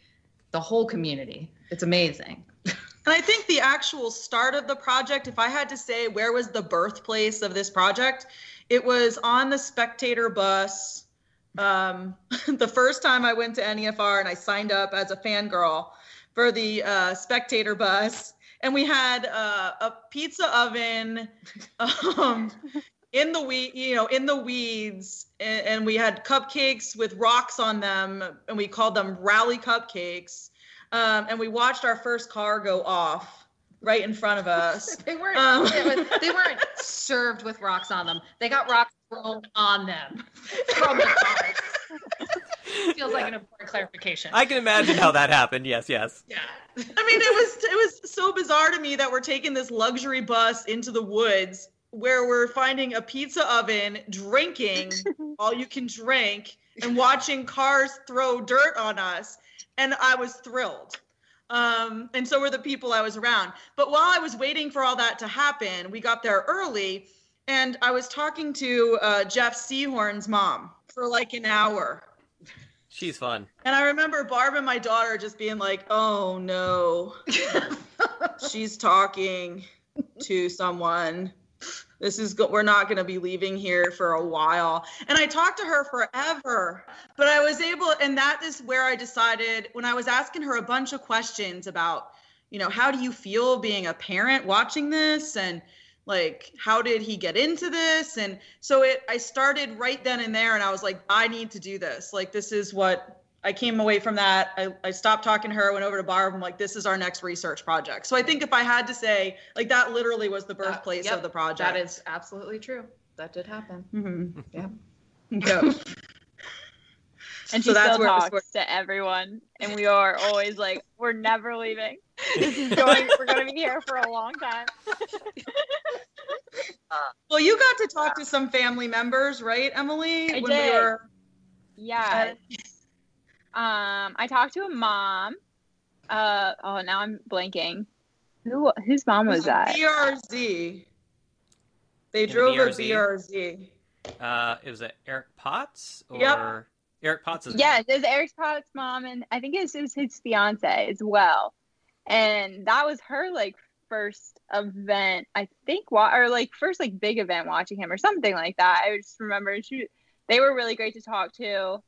The whole community. It's amazing. *laughs* And I think the actual start of the project, if I had to say where was the birthplace of this project, it was on the spectator bus. Um, *laughs* the first time I went to NEFR and I signed up as a fangirl for the uh, spectator bus, and we had uh, a pizza oven um, in the we you know in the weeds, and, and we had cupcakes with rocks on them, and we called them rally cupcakes um, and we watched our first car go off right in front of us. *laughs* they weren't. Um, it was- they weren't served with rocks on them. They got rocks thrown on them from the *laughs* cars. *laughs* Feels like an important clarification. I can imagine how that happened. Yes, yes. *laughs* yeah. I mean, it was it was so bizarre to me that we're taking this luxury bus into the woods where we're finding a pizza oven, drinking *laughs* all you can drink, and watching cars throw dirt on us. And I was thrilled. Um, and so were the people I was around. But while I was waiting for all that to happen, we got there early, and I was talking to uh, Jeff Seehorn's mom for like an hour. She's fun. And I remember Barb and my daughter just being like, oh no, *laughs* she's talking to someone. This is go- we're not going to be leaving here for a while. And I talked to her forever, but I was able and that is where I decided when I was asking her a bunch of questions about, you know, how do you feel being a parent watching this and like how did he get into this and so it i started right then and there and i was like i need to do this like this is what i came away from that i, I stopped talking to her went over to barb i'm like this is our next research project so i think if i had to say like that literally was the birthplace yep, of the project That is absolutely true. That did happen. mm-hmm. Yeah. *laughs* yeah. And So she that's still where talks to everyone, and we are always like, "We're never leaving. *laughs* This is going. We're going to be here for a long time." *laughs* well you got to talk to some family members right emily I when did. we were Yeah. *laughs* Um, I talked to a mom. Uh, oh, now I'm blanking. Who whose mom was that? brz they In drove a BRZ? brz Uh, it was it Eric Potts or Yep. Eric Potts is Yes, it was Eric Potts' mom, and I think it was, it was his fiance as well. And that was her like first event, I think, or like first like big event watching him or something like that. I just remember she, they were really great to talk to.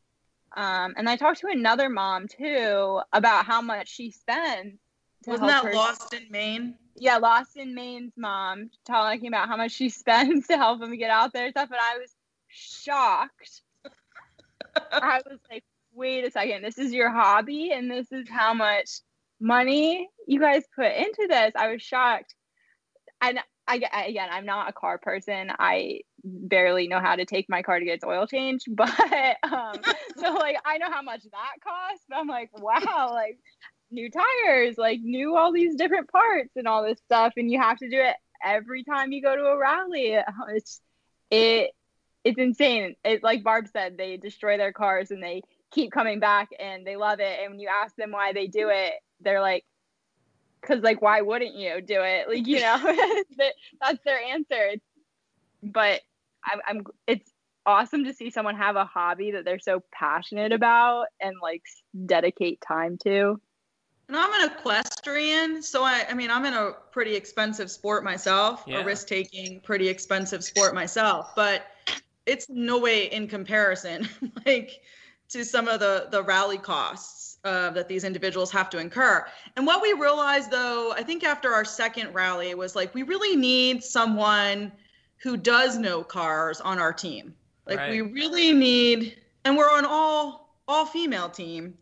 Um, and I talked to another mom too about how much she spends. to wasn't that her- lost in maine yeah, Lost in Maine's mom talking about how much she *laughs* spends to help him get out there and stuff, and I was shocked. I was like, wait a second, this is your hobby, and this is how much money you guys put into this. I was shocked. And I, again, I'm not a car person. I barely know how to take my car to get its oil changed, *laughs* but um, so like I know how much that costs. But I'm like, wow, like new tires, like new all these different parts and all this stuff, and you have to do it every time you go to a rally. *laughs* It's it it's insane. It like Barb said, they destroy their cars and they keep coming back and they love it. And when you ask them why they do it, they're like, because like why wouldn't you do it? Like you know, *laughs* that's their answer. It's, but I'm, I'm it's awesome to see someone have a hobby that they're so passionate about and like dedicate time to. And I'm an equestrian, so I, I mean, I'm in a pretty expensive sport myself, Yeah. a risk-taking, pretty expensive sport myself. But it's no way in comparison, *laughs* like to some of the the rally costs uh, that these individuals have to incur. And what we realized, though, I think after our second rally was like we really need someone who does know cars on our team. Like we really need, and we're an all all female team.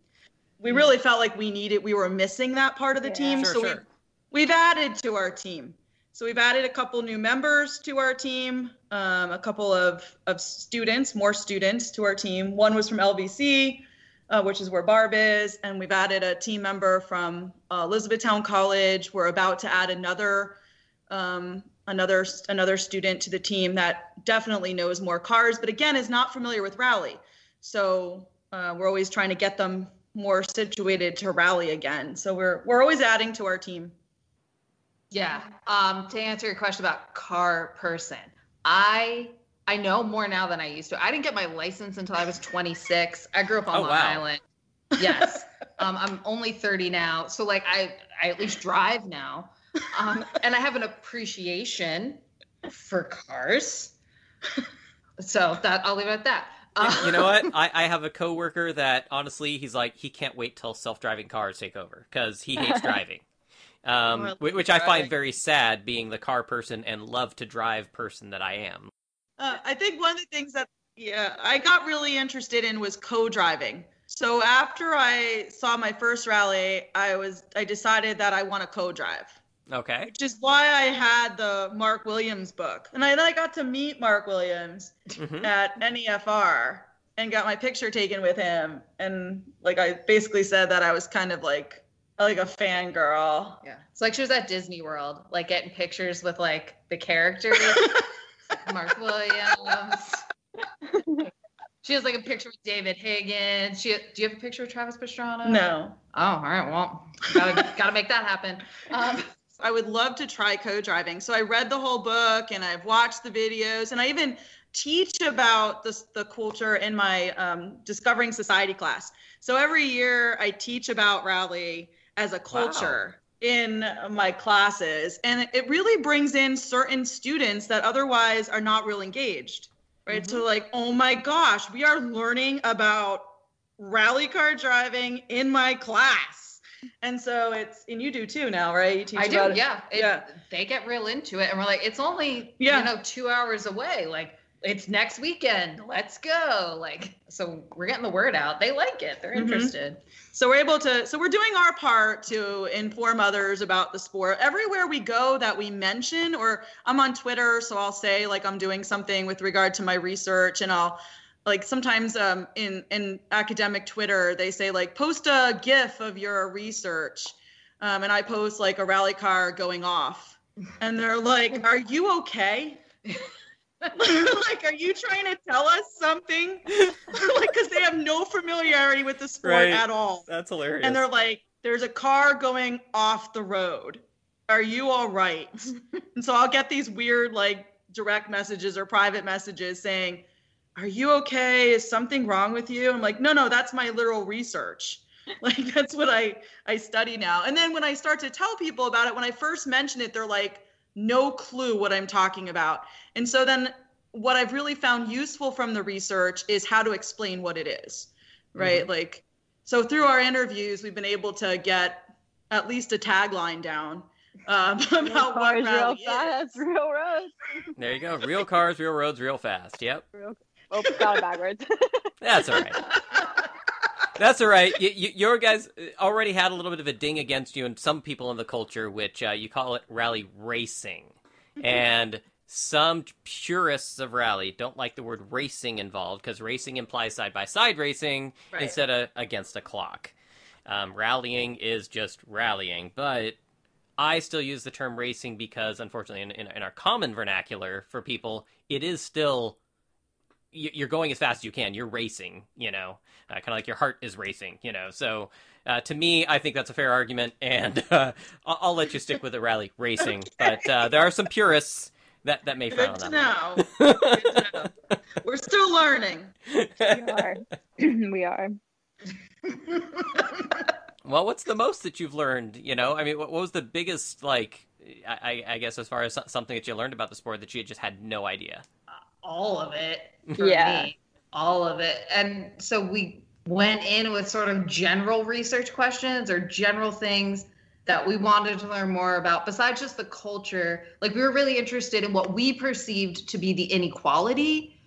We really felt like we needed, we were missing that part of the Yeah. team. Sure, so sure. we, we've added to our team. So we've added a couple new members to our team, um, a couple of, of students, more students to our team. One was from LVC, uh, which is where Barb is, and we've added a team member from uh, Elizabethtown College. We're about to add another um, another another student to the team that definitely knows more cars, but again is not familiar with rally. So uh, we're always trying to get them more situated to rally again. So we're we're always adding to our team. Yeah. Um, to answer your question about car person, I I know more now than I used to. I didn't get my license until I was 26. I grew up on Oh, Long wow. Island. *laughs* Yes. um, I'm only 30 now, so like I I at least drive now, um, and I have an appreciation for cars. So that I'll leave it at that. Uh, you know what? *laughs* I, I have a coworker that honestly, he's like, he can't wait till self-driving cars take over because he hates *laughs* driving. Um, which I find very sad, being the car person and love to drive person that I am. Uh, I think one of the things that yeah I got really interested in was co-driving. So after I saw my first rally, I was I decided that I want to co-drive, Okay. which is why I had the Mark Williams book, and I then I got to meet Mark Williams Mhm. at NEFR and got my picture taken with him, and like I basically said that I was kind of like like a fangirl. Yeah. It's like she was at Disney World, like getting pictures with like the characters. *laughs* Mark Williams. she has like a picture with David Higgins. She do you have a picture of Travis Pastrana? No. Oh, all right. Well, gotta gotta make that happen. Um, *laughs* I would love to try co-driving. So I read the whole book and I've watched the videos and I even teach about the, the culture in my um, Discovering Society class. So every year I teach about rally as a culture in my classes and it really brings in certain students that otherwise are not real engaged. Right? So mm-hmm. like, oh my gosh, we are learning about rally car driving in my class. And so it's and you do too now, right? You teach I do, about it. yeah. It, Yeah. They get real into it, and we're like, it's only Yeah. you know two hours away. Like it's next weekend. Let's go. Like so, we're getting the word out. They like it. They're Mhm. interested. So we're able to, so we're doing our part to inform others about the sport. Everywhere we go that we mention, or I'm on Twitter, so I'll say like I'm doing something with regard to my research, and I'll like sometimes um, in in academic Twitter they say like post a GIF of your research, um, and I post like a rally car going off, and they're like, "Are you okay?" *laughs* *laughs* like, are you trying to tell us something? like, because they have no familiarity with the sport Right. at all. That's hilarious. And they're like, there's a car going off the road. Are you all right? and so I'll get these weird, like, direct messages or private messages saying, Are you okay? Is something wrong with you? I'm like, No, no, that's my literal research. *laughs* Like, that's what I, I study now. And then when I start to tell people about it, when I first mention it, they're like, No clue what I'm talking about. And so then what I've really found useful from the research is how to explain what it is, right? Like, so through our interviews, we've been able to get at least a tagline down um, *laughs* about what Cars real rally is. fast, real roads. there you go. Real cars, real roads, real fast. Yep. Oh, got it backwards. That's all right. *laughs* That's all right. You, you, your guys already had a little bit of a ding against you, and some people in the culture, which uh, you call it rally racing, and some purists of rally don't like the word racing involved because racing implies side by side racing Right. instead of against a clock. Um, rallying is just rallying, but I still use the term racing because, unfortunately, in, in, in our common vernacular for people, it is still you're going as fast as you can. You're racing, you know, uh, kind of like your heart is racing, you know. So uh, to me, I think that's a fair argument, and *laughs* uh, I'll, I'll let you stick with the rally racing. But uh, there are some purists that that may frown Good on to that. know. Good to know. We're still learning. we are. *clears throat* we are. *laughs* well, what's the most that you've learned? You know, I mean, what, what was the biggest like? I, I I guess as far as something that you learned about the sport that you just had no idea. All of it for Yeah. me all of it. And so we went in with sort of general research questions or general things that we wanted to learn more about besides just the culture. Like we were really interested in what we perceived to be the inequality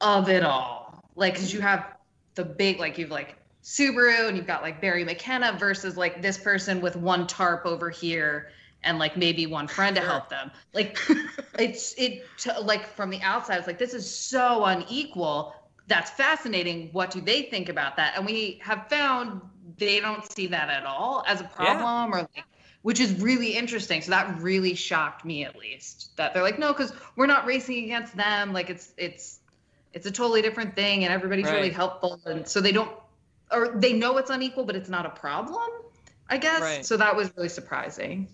of it all. Like because you have the big like you've like subaru and you've got like barry mckenna versus like this person with one tarp over here and like maybe one friend to help them. Like *laughs* it's it to, like from the outside, it's like this is so unequal. That's fascinating. What do they think about that? And we have found they don't see that at all as a problem yeah. or like which is really interesting. So that really shocked me at least that they're like, no, because we're not racing against them. Like it's it's it's a totally different thing and everybody's right. really helpful. And so they don't or they know it's unequal, but it's not a problem, I guess. Right. So that was really surprising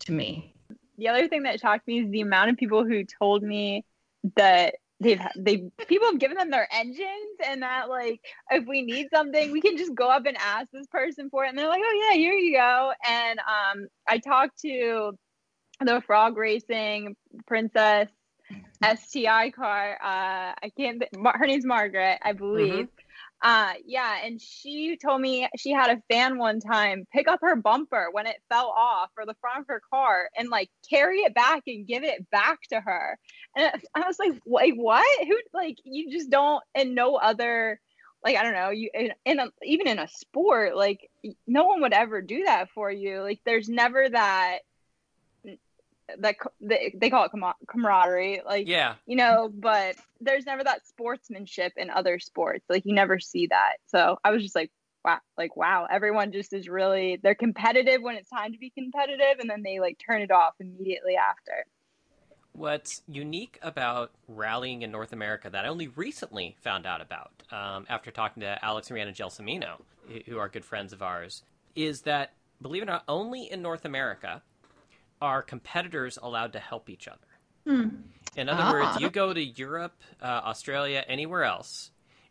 to me. The other thing that shocked me is the amount of people who told me that they've they people have given them their engines and that like if we need something we can just go up and ask this person for it and they're like oh yeah here you go and um i talked to the frog racing princess sti car uh i can't her name's margaret i believe mm-hmm. Uh, yeah, and she told me she had a fan one time pick up her bumper when it fell off or the front of her car and like carry it back and give it back to her. And I was like, wait, what? Who like you just don't and no other like I don't know you in, in a, even in a sport like no one would ever do that for you. Like there's never that that they, they call it camaraderie like yeah. you know but there's never that sportsmanship in other sports. Like you never see that. So i was just like wow like wow everyone just is really they're competitive when it's time to be competitive and then they like turn it off immediately after. What's unique about rallying in north america that i only recently found out about um, after talking to alex and Rhianna gelsomino who are good friends of ours is that believe it or not only in north america are competitors allowed to help each other? Hmm. In other ah. words, you go to Europe, uh, Australia, anywhere else,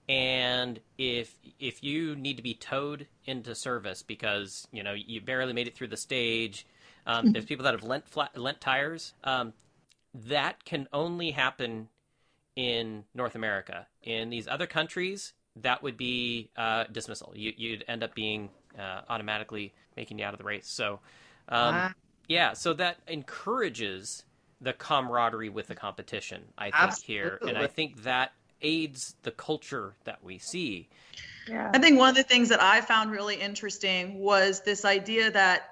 and if if you need to be towed into service because you know you barely made it through the stage, um, there's people that have lent flat, lent tires. Um, that can only happen in North America. In these other countries, that would be uh, dismissal. You, would end up being uh, automatically making you out of the race. So. Um, ah. Yeah, so that encourages the camaraderie with the competition, I think, Absolutely. here. And I think that aids the culture that we see. Yeah. I think one of the things that I found really interesting was this idea that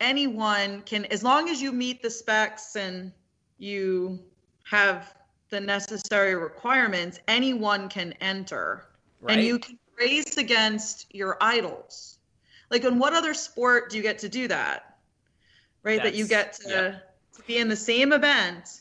anyone can, as long as you meet the specs and you have the necessary requirements, anyone can enter. Right. And you can race against your idols. Like, in what other sport do you get to do that? Right? That's, that you get to, yeah. to, be in the same event,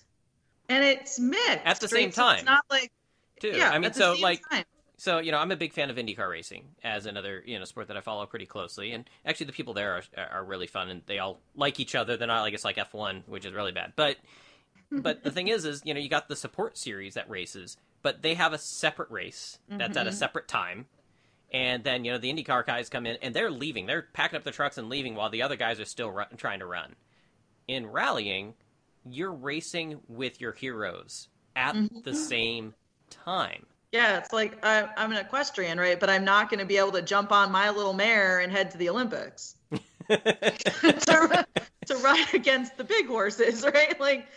and it's mixed at the same time. So it's not like, too. Yeah, I mean, so like. Time. So you know, I'm a big fan of IndyCar racing as another you know sport that I follow pretty closely, and actually the people there are are really fun and they all like each other. They're not like it's like F1, which is really bad. But but the thing is, is you know you got the support series that races, but they have a separate race that's mm-hmm. at a mm-hmm. separate time, and then you know the IndyCar guys come in and they're leaving. They're packing up their trucks and leaving while the other guys are still run, trying to run. In rallying, you're racing with your heroes at mm-hmm. the same time. Yeah, it's like I, I'm an equestrian, right? But I'm not going to be able to jump on my little mare and head to the Olympics *laughs* *laughs* to, to ride against the big horses, *laughs* right? Like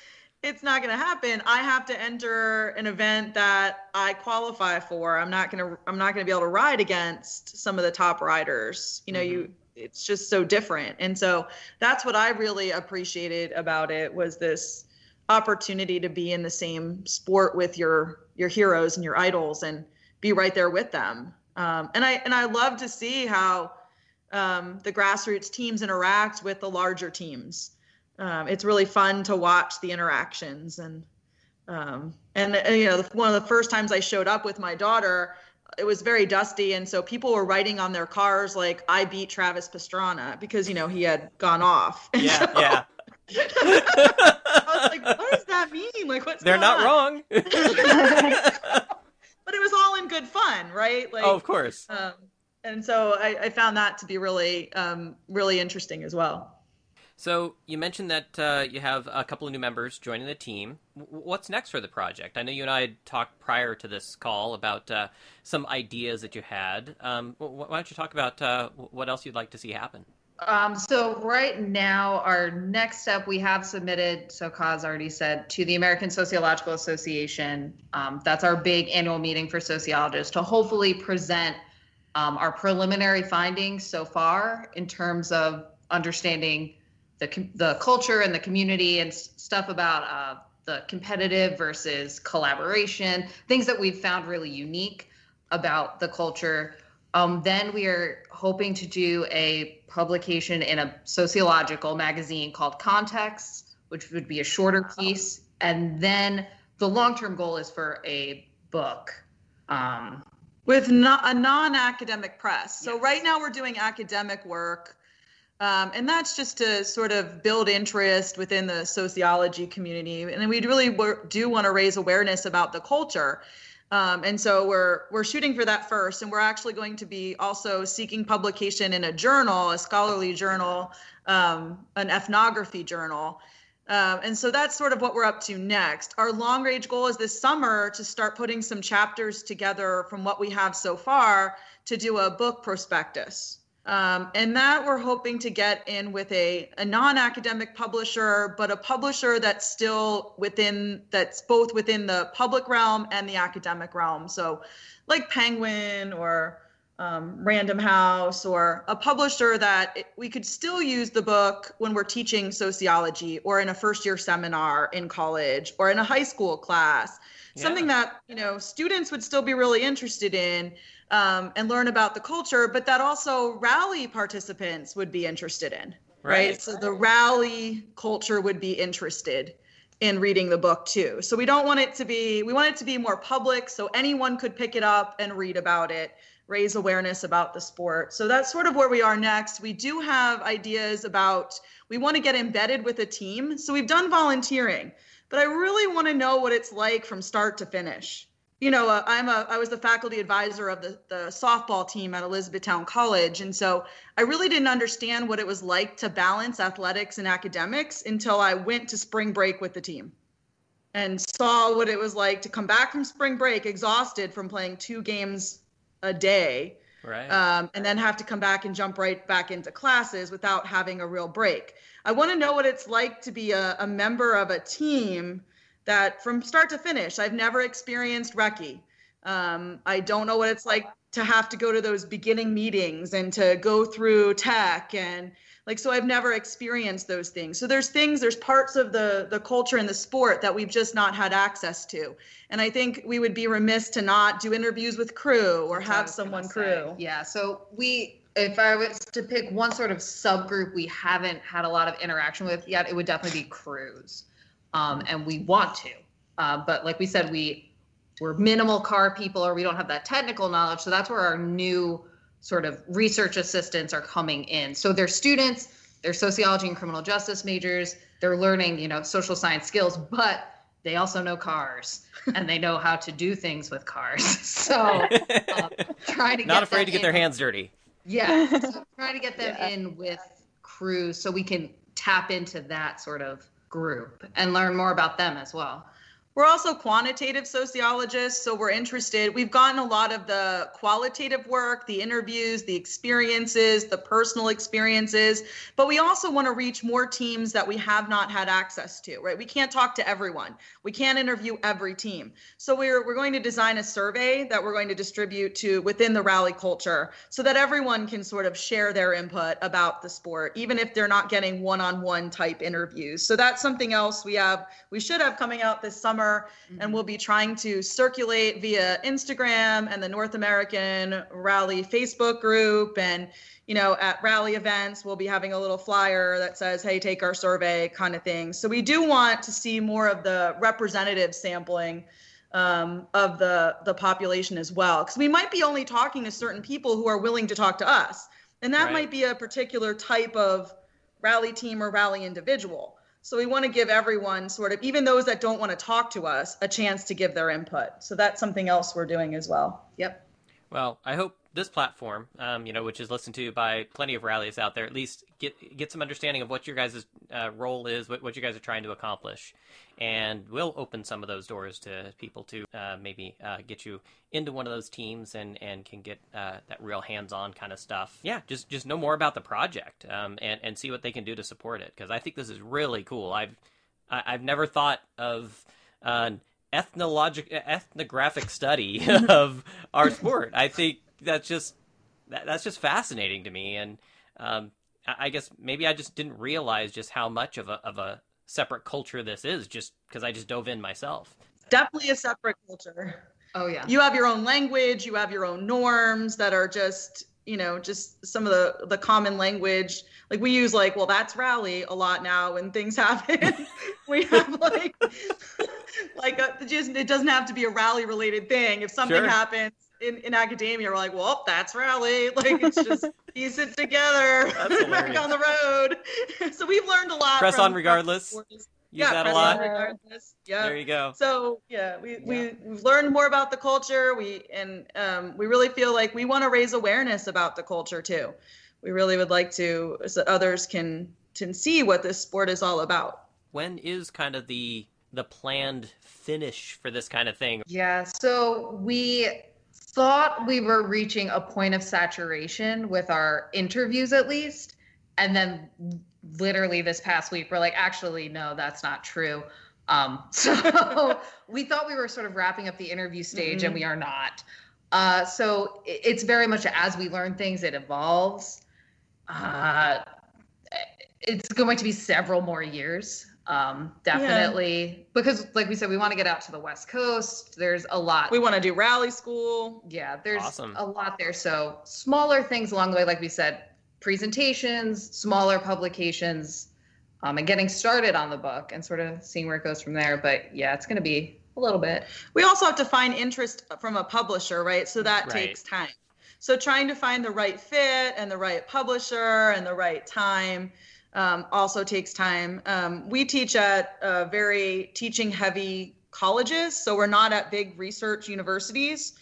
it's not going to happen. I have to enter an event that I qualify for. I'm not going to I'm not going to be able to ride against some of the top riders. You know, mm-hmm. you it's just so different. And so that's what I really appreciated about it was this opportunity to be in the same sport with your your heroes and your idols and be right there with them. Um, and I and I love to see how um, the grassroots teams interact with the larger teams um, it's really fun to watch the interactions and um, and, and, you know one of the first times I showed up with my daughter, it was very dusty, and so people were writing on their cars like "I beat Travis Pastrana" because you know he had gone off. *laughs* Yeah, so, yeah. I was like, what does that mean? Like, what's they're not on? wrong. *laughs* *laughs* but it was all in good fun, right? Like, oh, of course. Um, and so I, I, found that to be really, um, really interesting as well. So you mentioned that uh, you have a couple of new members joining the team. what's next for the project? I know you and I had talked prior to this call about uh, some ideas that you had. Um, why don't you talk about uh, what else you'd like to see happen? Um, so right now, our next step we have submitted, so Kaz already said, to the American Sociological Association. Um, that's our big annual meeting for sociologists to hopefully present um, our preliminary findings so far in terms of understanding the the culture and the community and stuff about uh, the competitive versus collaboration, things that we've found really unique about the culture. Um, then we are hoping to do a publication in a sociological magazine called Context, which would be a shorter piece. And then the long term goal is for a book. Um, with no, a non-academic press. So Yes. right now we're doing academic work, um, and that's just to sort of build interest within the sociology community. And then we really do want to raise awareness about the culture. Um, and so we're we're shooting for that first, and we're actually going to be also seeking publication in a journal, a scholarly journal, um, an ethnography journal. Um, and so that's sort of what we're up to next. Our long range goal is this summer to start putting some chapters together from what we have so far to do a book prospectus. Um, and that we're hoping to get in with a, a non-academic publisher, but a publisher that's still within that's both within the public realm and the academic realm. So, like Penguin or um, Random House or a publisher that it, we could still use the book when we're teaching sociology or in a first year seminar in college or in a high school class. Something that you know students would still be really interested in um, and learn about the culture, but that also rally participants would be interested in. Right. Right. So the rally culture would be interested in reading the book too. So we don't want it to be, we want it to be more public so anyone could pick it up and read about it, raise awareness about the sport. So that's sort of where we are next. We do have ideas about, we want to get embedded with a team. So we've done volunteering, but I really want to know what it's like from start to finish you know, uh, I'm a I was the faculty advisor of the the softball team at Elizabethtown College, and so I really didn't understand what it was like to balance athletics and academics until I went to spring break with the team, and saw what it was like to come back from spring break exhausted from playing two games a day, Right. um, and then have to come back and jump right back into classes without having a real break. I want to know what it's like to be a, a member of a team that from start to finish, I've never experienced recce. Um, I don't know what it's like to have to go to those beginning meetings and to go through tech and like so I've never experienced those things. So there's things, there's parts of the the culture and the sport that we've just not had access to. And I think we would be remiss to not do interviews with crew or That's have someone crew. Yeah. So we, if I was to pick one sort of subgroup we haven't had a lot of interaction with yet, it would definitely be crews, um, and we want to. Uh, but like we said, we we're minimal car people, or we don't have that technical knowledge. So that's where our new sort of research assistants are coming in. So they're students, they're sociology and criminal justice majors. They're learning, you know, social science skills, but they also know cars and they know how to do things with cars. *laughs* So um, trying to Not get afraid them to get their hands dirty. yeah, *laughs* so trying to get them Yeah. in with crews so we can tap into that sort of group and learn more about them as well. We're also quantitative sociologists, so we're interested. We've gotten a lot of the qualitative work, the interviews, the experiences, the personal experiences, but we also want to reach more teams that we have not had access to, right? We can't talk to everyone. We can't interview every team. So we're we're going to design a survey that we're going to distribute to within the rally culture so that everyone can sort of share their input about the sport, even if they're not getting one-on-one type interviews. So that's something else we have we should have coming out this summer and we'll be trying to circulate via Instagram and the North American Rally Facebook group and you know at rally events we'll be having a little flyer that says hey take our survey kind of thing. So we do want to see more of the representative sampling um, of the the population as well because we might be only talking to certain people who are willing to talk to us and that Right. might be a particular type of rally team or rally individual. So we want to give everyone sort of, even those that don't want to talk to us, a chance to give their input. So that's something else we're doing as well. Yep. Well, I hope this platform, um, you know, which is listened to by plenty of rallies out there, at least get get some understanding of what your guys' uh, role is, what, what you guys are trying to accomplish, and we'll open some of those doors to people to uh, maybe uh, get you into one of those teams and and can get uh, that real hands-on kind of stuff. Yeah, just just know more about the project um, and and see what they can do to support it because I think this is really cool. I've I've never thought of. Uh, ethnologic ethnographic study *laughs* of our sport. I think that's just that, that's just fascinating to me, and um, I guess maybe I just didn't realize just how much of a of a separate culture this is, just because I just dove in myself. Definitely a separate culture. Oh yeah. You have your own language. You have your own norms that are just you know just some of the the common language like we use like well that's rally a lot now when things happen *laughs* we have like *laughs* like a, just it doesn't have to be a rally related thing if something Sure. happens in, in academia we're like well that's rally *laughs* like it's just *laughs* piece it together That's *laughs* hilarious. back on the road so we've learned a lot Press from- on regardless. from- Use yeah, that a lot. regardless. yeah There you go. so yeah, we, we we've learned more about the culture. We and um, we really feel like we want to raise awareness about the culture too. We really would like to so others can can see what this sport is all about. When is kind of the the planned finish for this kind of thing? Yeah, so we thought we were reaching a point of saturation with our interviews at least. And then literally this past week, we're like, actually, no, that's not true. Um, *laughs* so we thought we were sort of wrapping up the interview stage and we are not. Uh, so it's very much as we learn things, it evolves. Uh, it's going to be several more years. Um, definitely because like we said, we want to get out to the West Coast. There's a lot. We want to do rally school. yeah, there's Awesome. a lot there. So smaller things along the way, like we said, presentations, smaller publications, um, and getting started on the book and sort of seeing where it goes from there. But yeah, it's going to be a little bit. We also have to find interest from a publisher, right? So that Right. takes time. So trying to find the right fit and the right publisher and the right time um, also takes time. Um, we teach at uh, very teaching heavy colleges, so we're not at big research universities.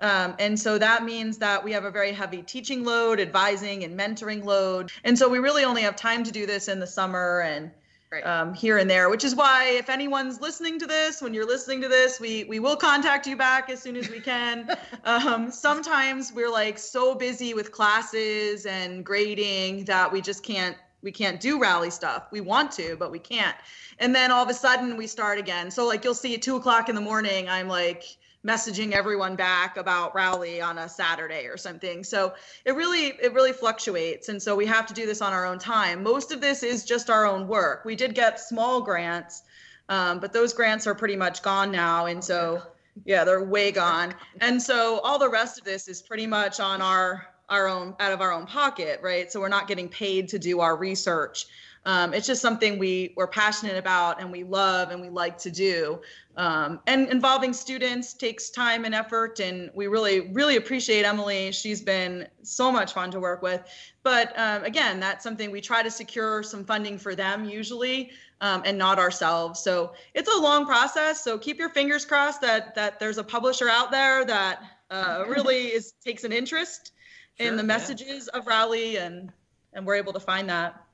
Um, and so that means that we have a very heavy teaching load, advising and mentoring load. And so we really only have time to do this in the summer and Right. um, here and there, which is why if anyone's listening to this, when you're listening to this, we we will contact you back as soon as we can. *laughs* um, sometimes we're like so busy with classes and grading that we just can't we can't do rally stuff. We want to, but we can't. And then all of a sudden we start again. So like you'll see at two o'clock in the morning, I'm like messaging everyone back about rally on a Saturday or something. So it really it really fluctuates and so we have to do this on our own time. Most of this is just our own work. We did get small grants, um, but those grants are pretty much gone now and so yeah, they're way gone. And so all the rest of this is pretty much on our our own out of our own pocket, right? So we're not getting paid to do our research. Um, it's just something we we're passionate about and we love and we like to do. Um, and involving students takes time and effort, and we really really appreciate Emily. She's been so much fun to work with. But um, again, that's something we try to secure some funding for them usually, um, and not ourselves. So it's a long process. So keep your fingers crossed that that there's a publisher out there that uh, really is takes an interest Sure, in the yeah. messages of Rally, and and we're able to find that.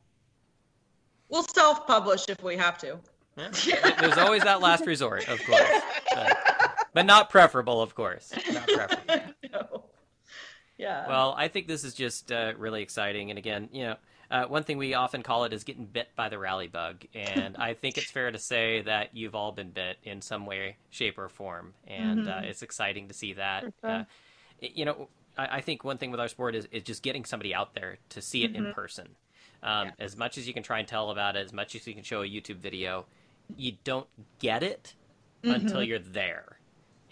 We'll self-publish if we have to. Yeah. *laughs* There's always that last resort, of course, but, but not preferable, of course. Not preferable. *laughs* No. Yeah. Well, I think this is just uh, really exciting. And again, you know, uh, one thing we often call it is getting bit by the rally bug. And I think it's fair to say that you've all been bit in some way, shape, or form. And uh, it's exciting to see that. Uh, you know, I, I think one thing with our sport is, is just getting somebody out there to see it in person. Um, As much as you can try and tell about it, as much as you can show a YouTube video, you don't get it until you're there.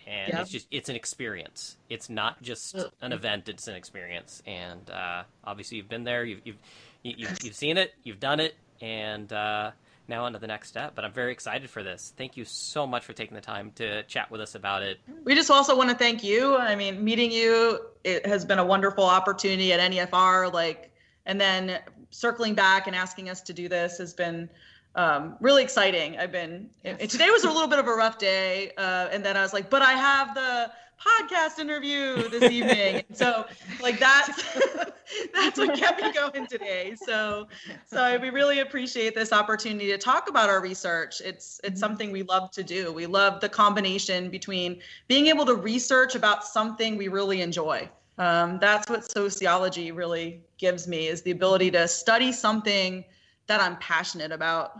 And Yeah. it's just it's an experience. It's not just an event it's an experience. And uh, obviously you've been there you've you've you- you've, you've seen it you've done it and uh, now on to the next step but i'm very excited for this thank you so much for taking the time to chat with us about it we just also want to thank you. I mean, meeting you it has been a wonderful opportunity at NEFR. Like, and then circling back and asking us to do this has been um, really exciting. I've been and today was a little bit of a rough day, uh, and then I was like, but I have the podcast interview this evening. And so like that's *laughs* that's what kept me going today. So so we really appreciate this opportunity to talk about our research. It's it's something we love to do. We love the combination between being able to research about something we really enjoy. Um, that's what sociology really gives me is the ability to study something that I'm passionate about.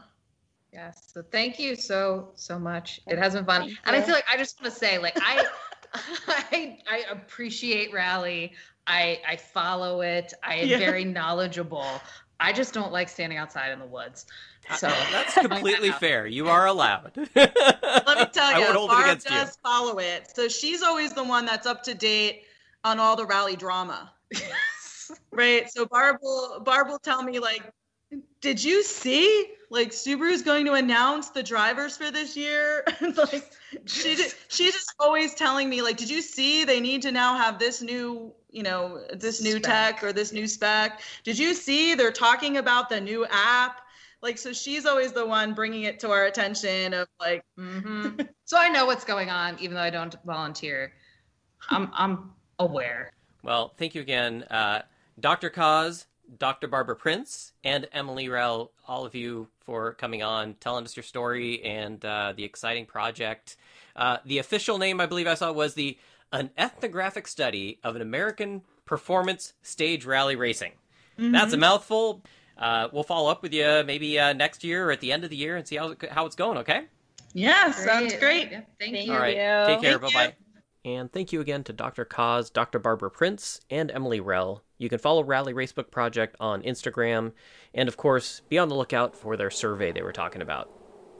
Yes. So thank you so so much. It has been fun, and I feel like I just want to say, like I, *laughs* I, I appreciate Rally. I I follow it. I am Yeah. very knowledgeable. I just don't like standing outside in the woods. So That's completely fair. You are allowed. *laughs* Let me tell you, Barb against you. does follow it. So she's always the one that's up to date on all the rally drama. *laughs* right? So Barb will Barb will tell me like, did you see like Subaru's going to announce the drivers for this year? *laughs* Like she just, she's just always telling me like, did you see they need to now have this new you know this new Spec. tech or this new spec? Did you see they're talking about the new app? Like so she's always the one bringing it to our attention of like Mhm. *laughs* so I know what's going on, even though I don't volunteer. I'm I'm aware. Well, thank you again, uh, Dr. Cause, Dr. Barbara Prince, and Emily Rell, all of you for coming on, telling us your story and uh, the exciting project. Uh, the official name, I believe I saw, was the An Ethnographic Study of an American Performance Stage Rally Racing. That's a mouthful. Uh, we'll follow up with you maybe uh, next year or at the end of the year and see how, how it's going, okay? Yeah, sounds great. Yeah, thank Thank you. All right. Take care. Bye Thank bye. And thank you again to Dr. Cause, Dr. Barbara Prince, and Emily Rell. You can follow Rally Racebook Project on Instagram, and of course, be on the lookout for their survey they were talking about.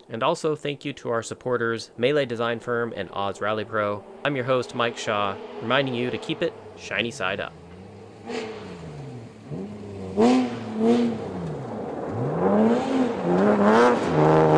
And also, thank you to our supporters, Melee Design Firm and Oz Rally Pro. I'm your host, Mike Shaw, reminding you to keep it shiny side up. *laughs*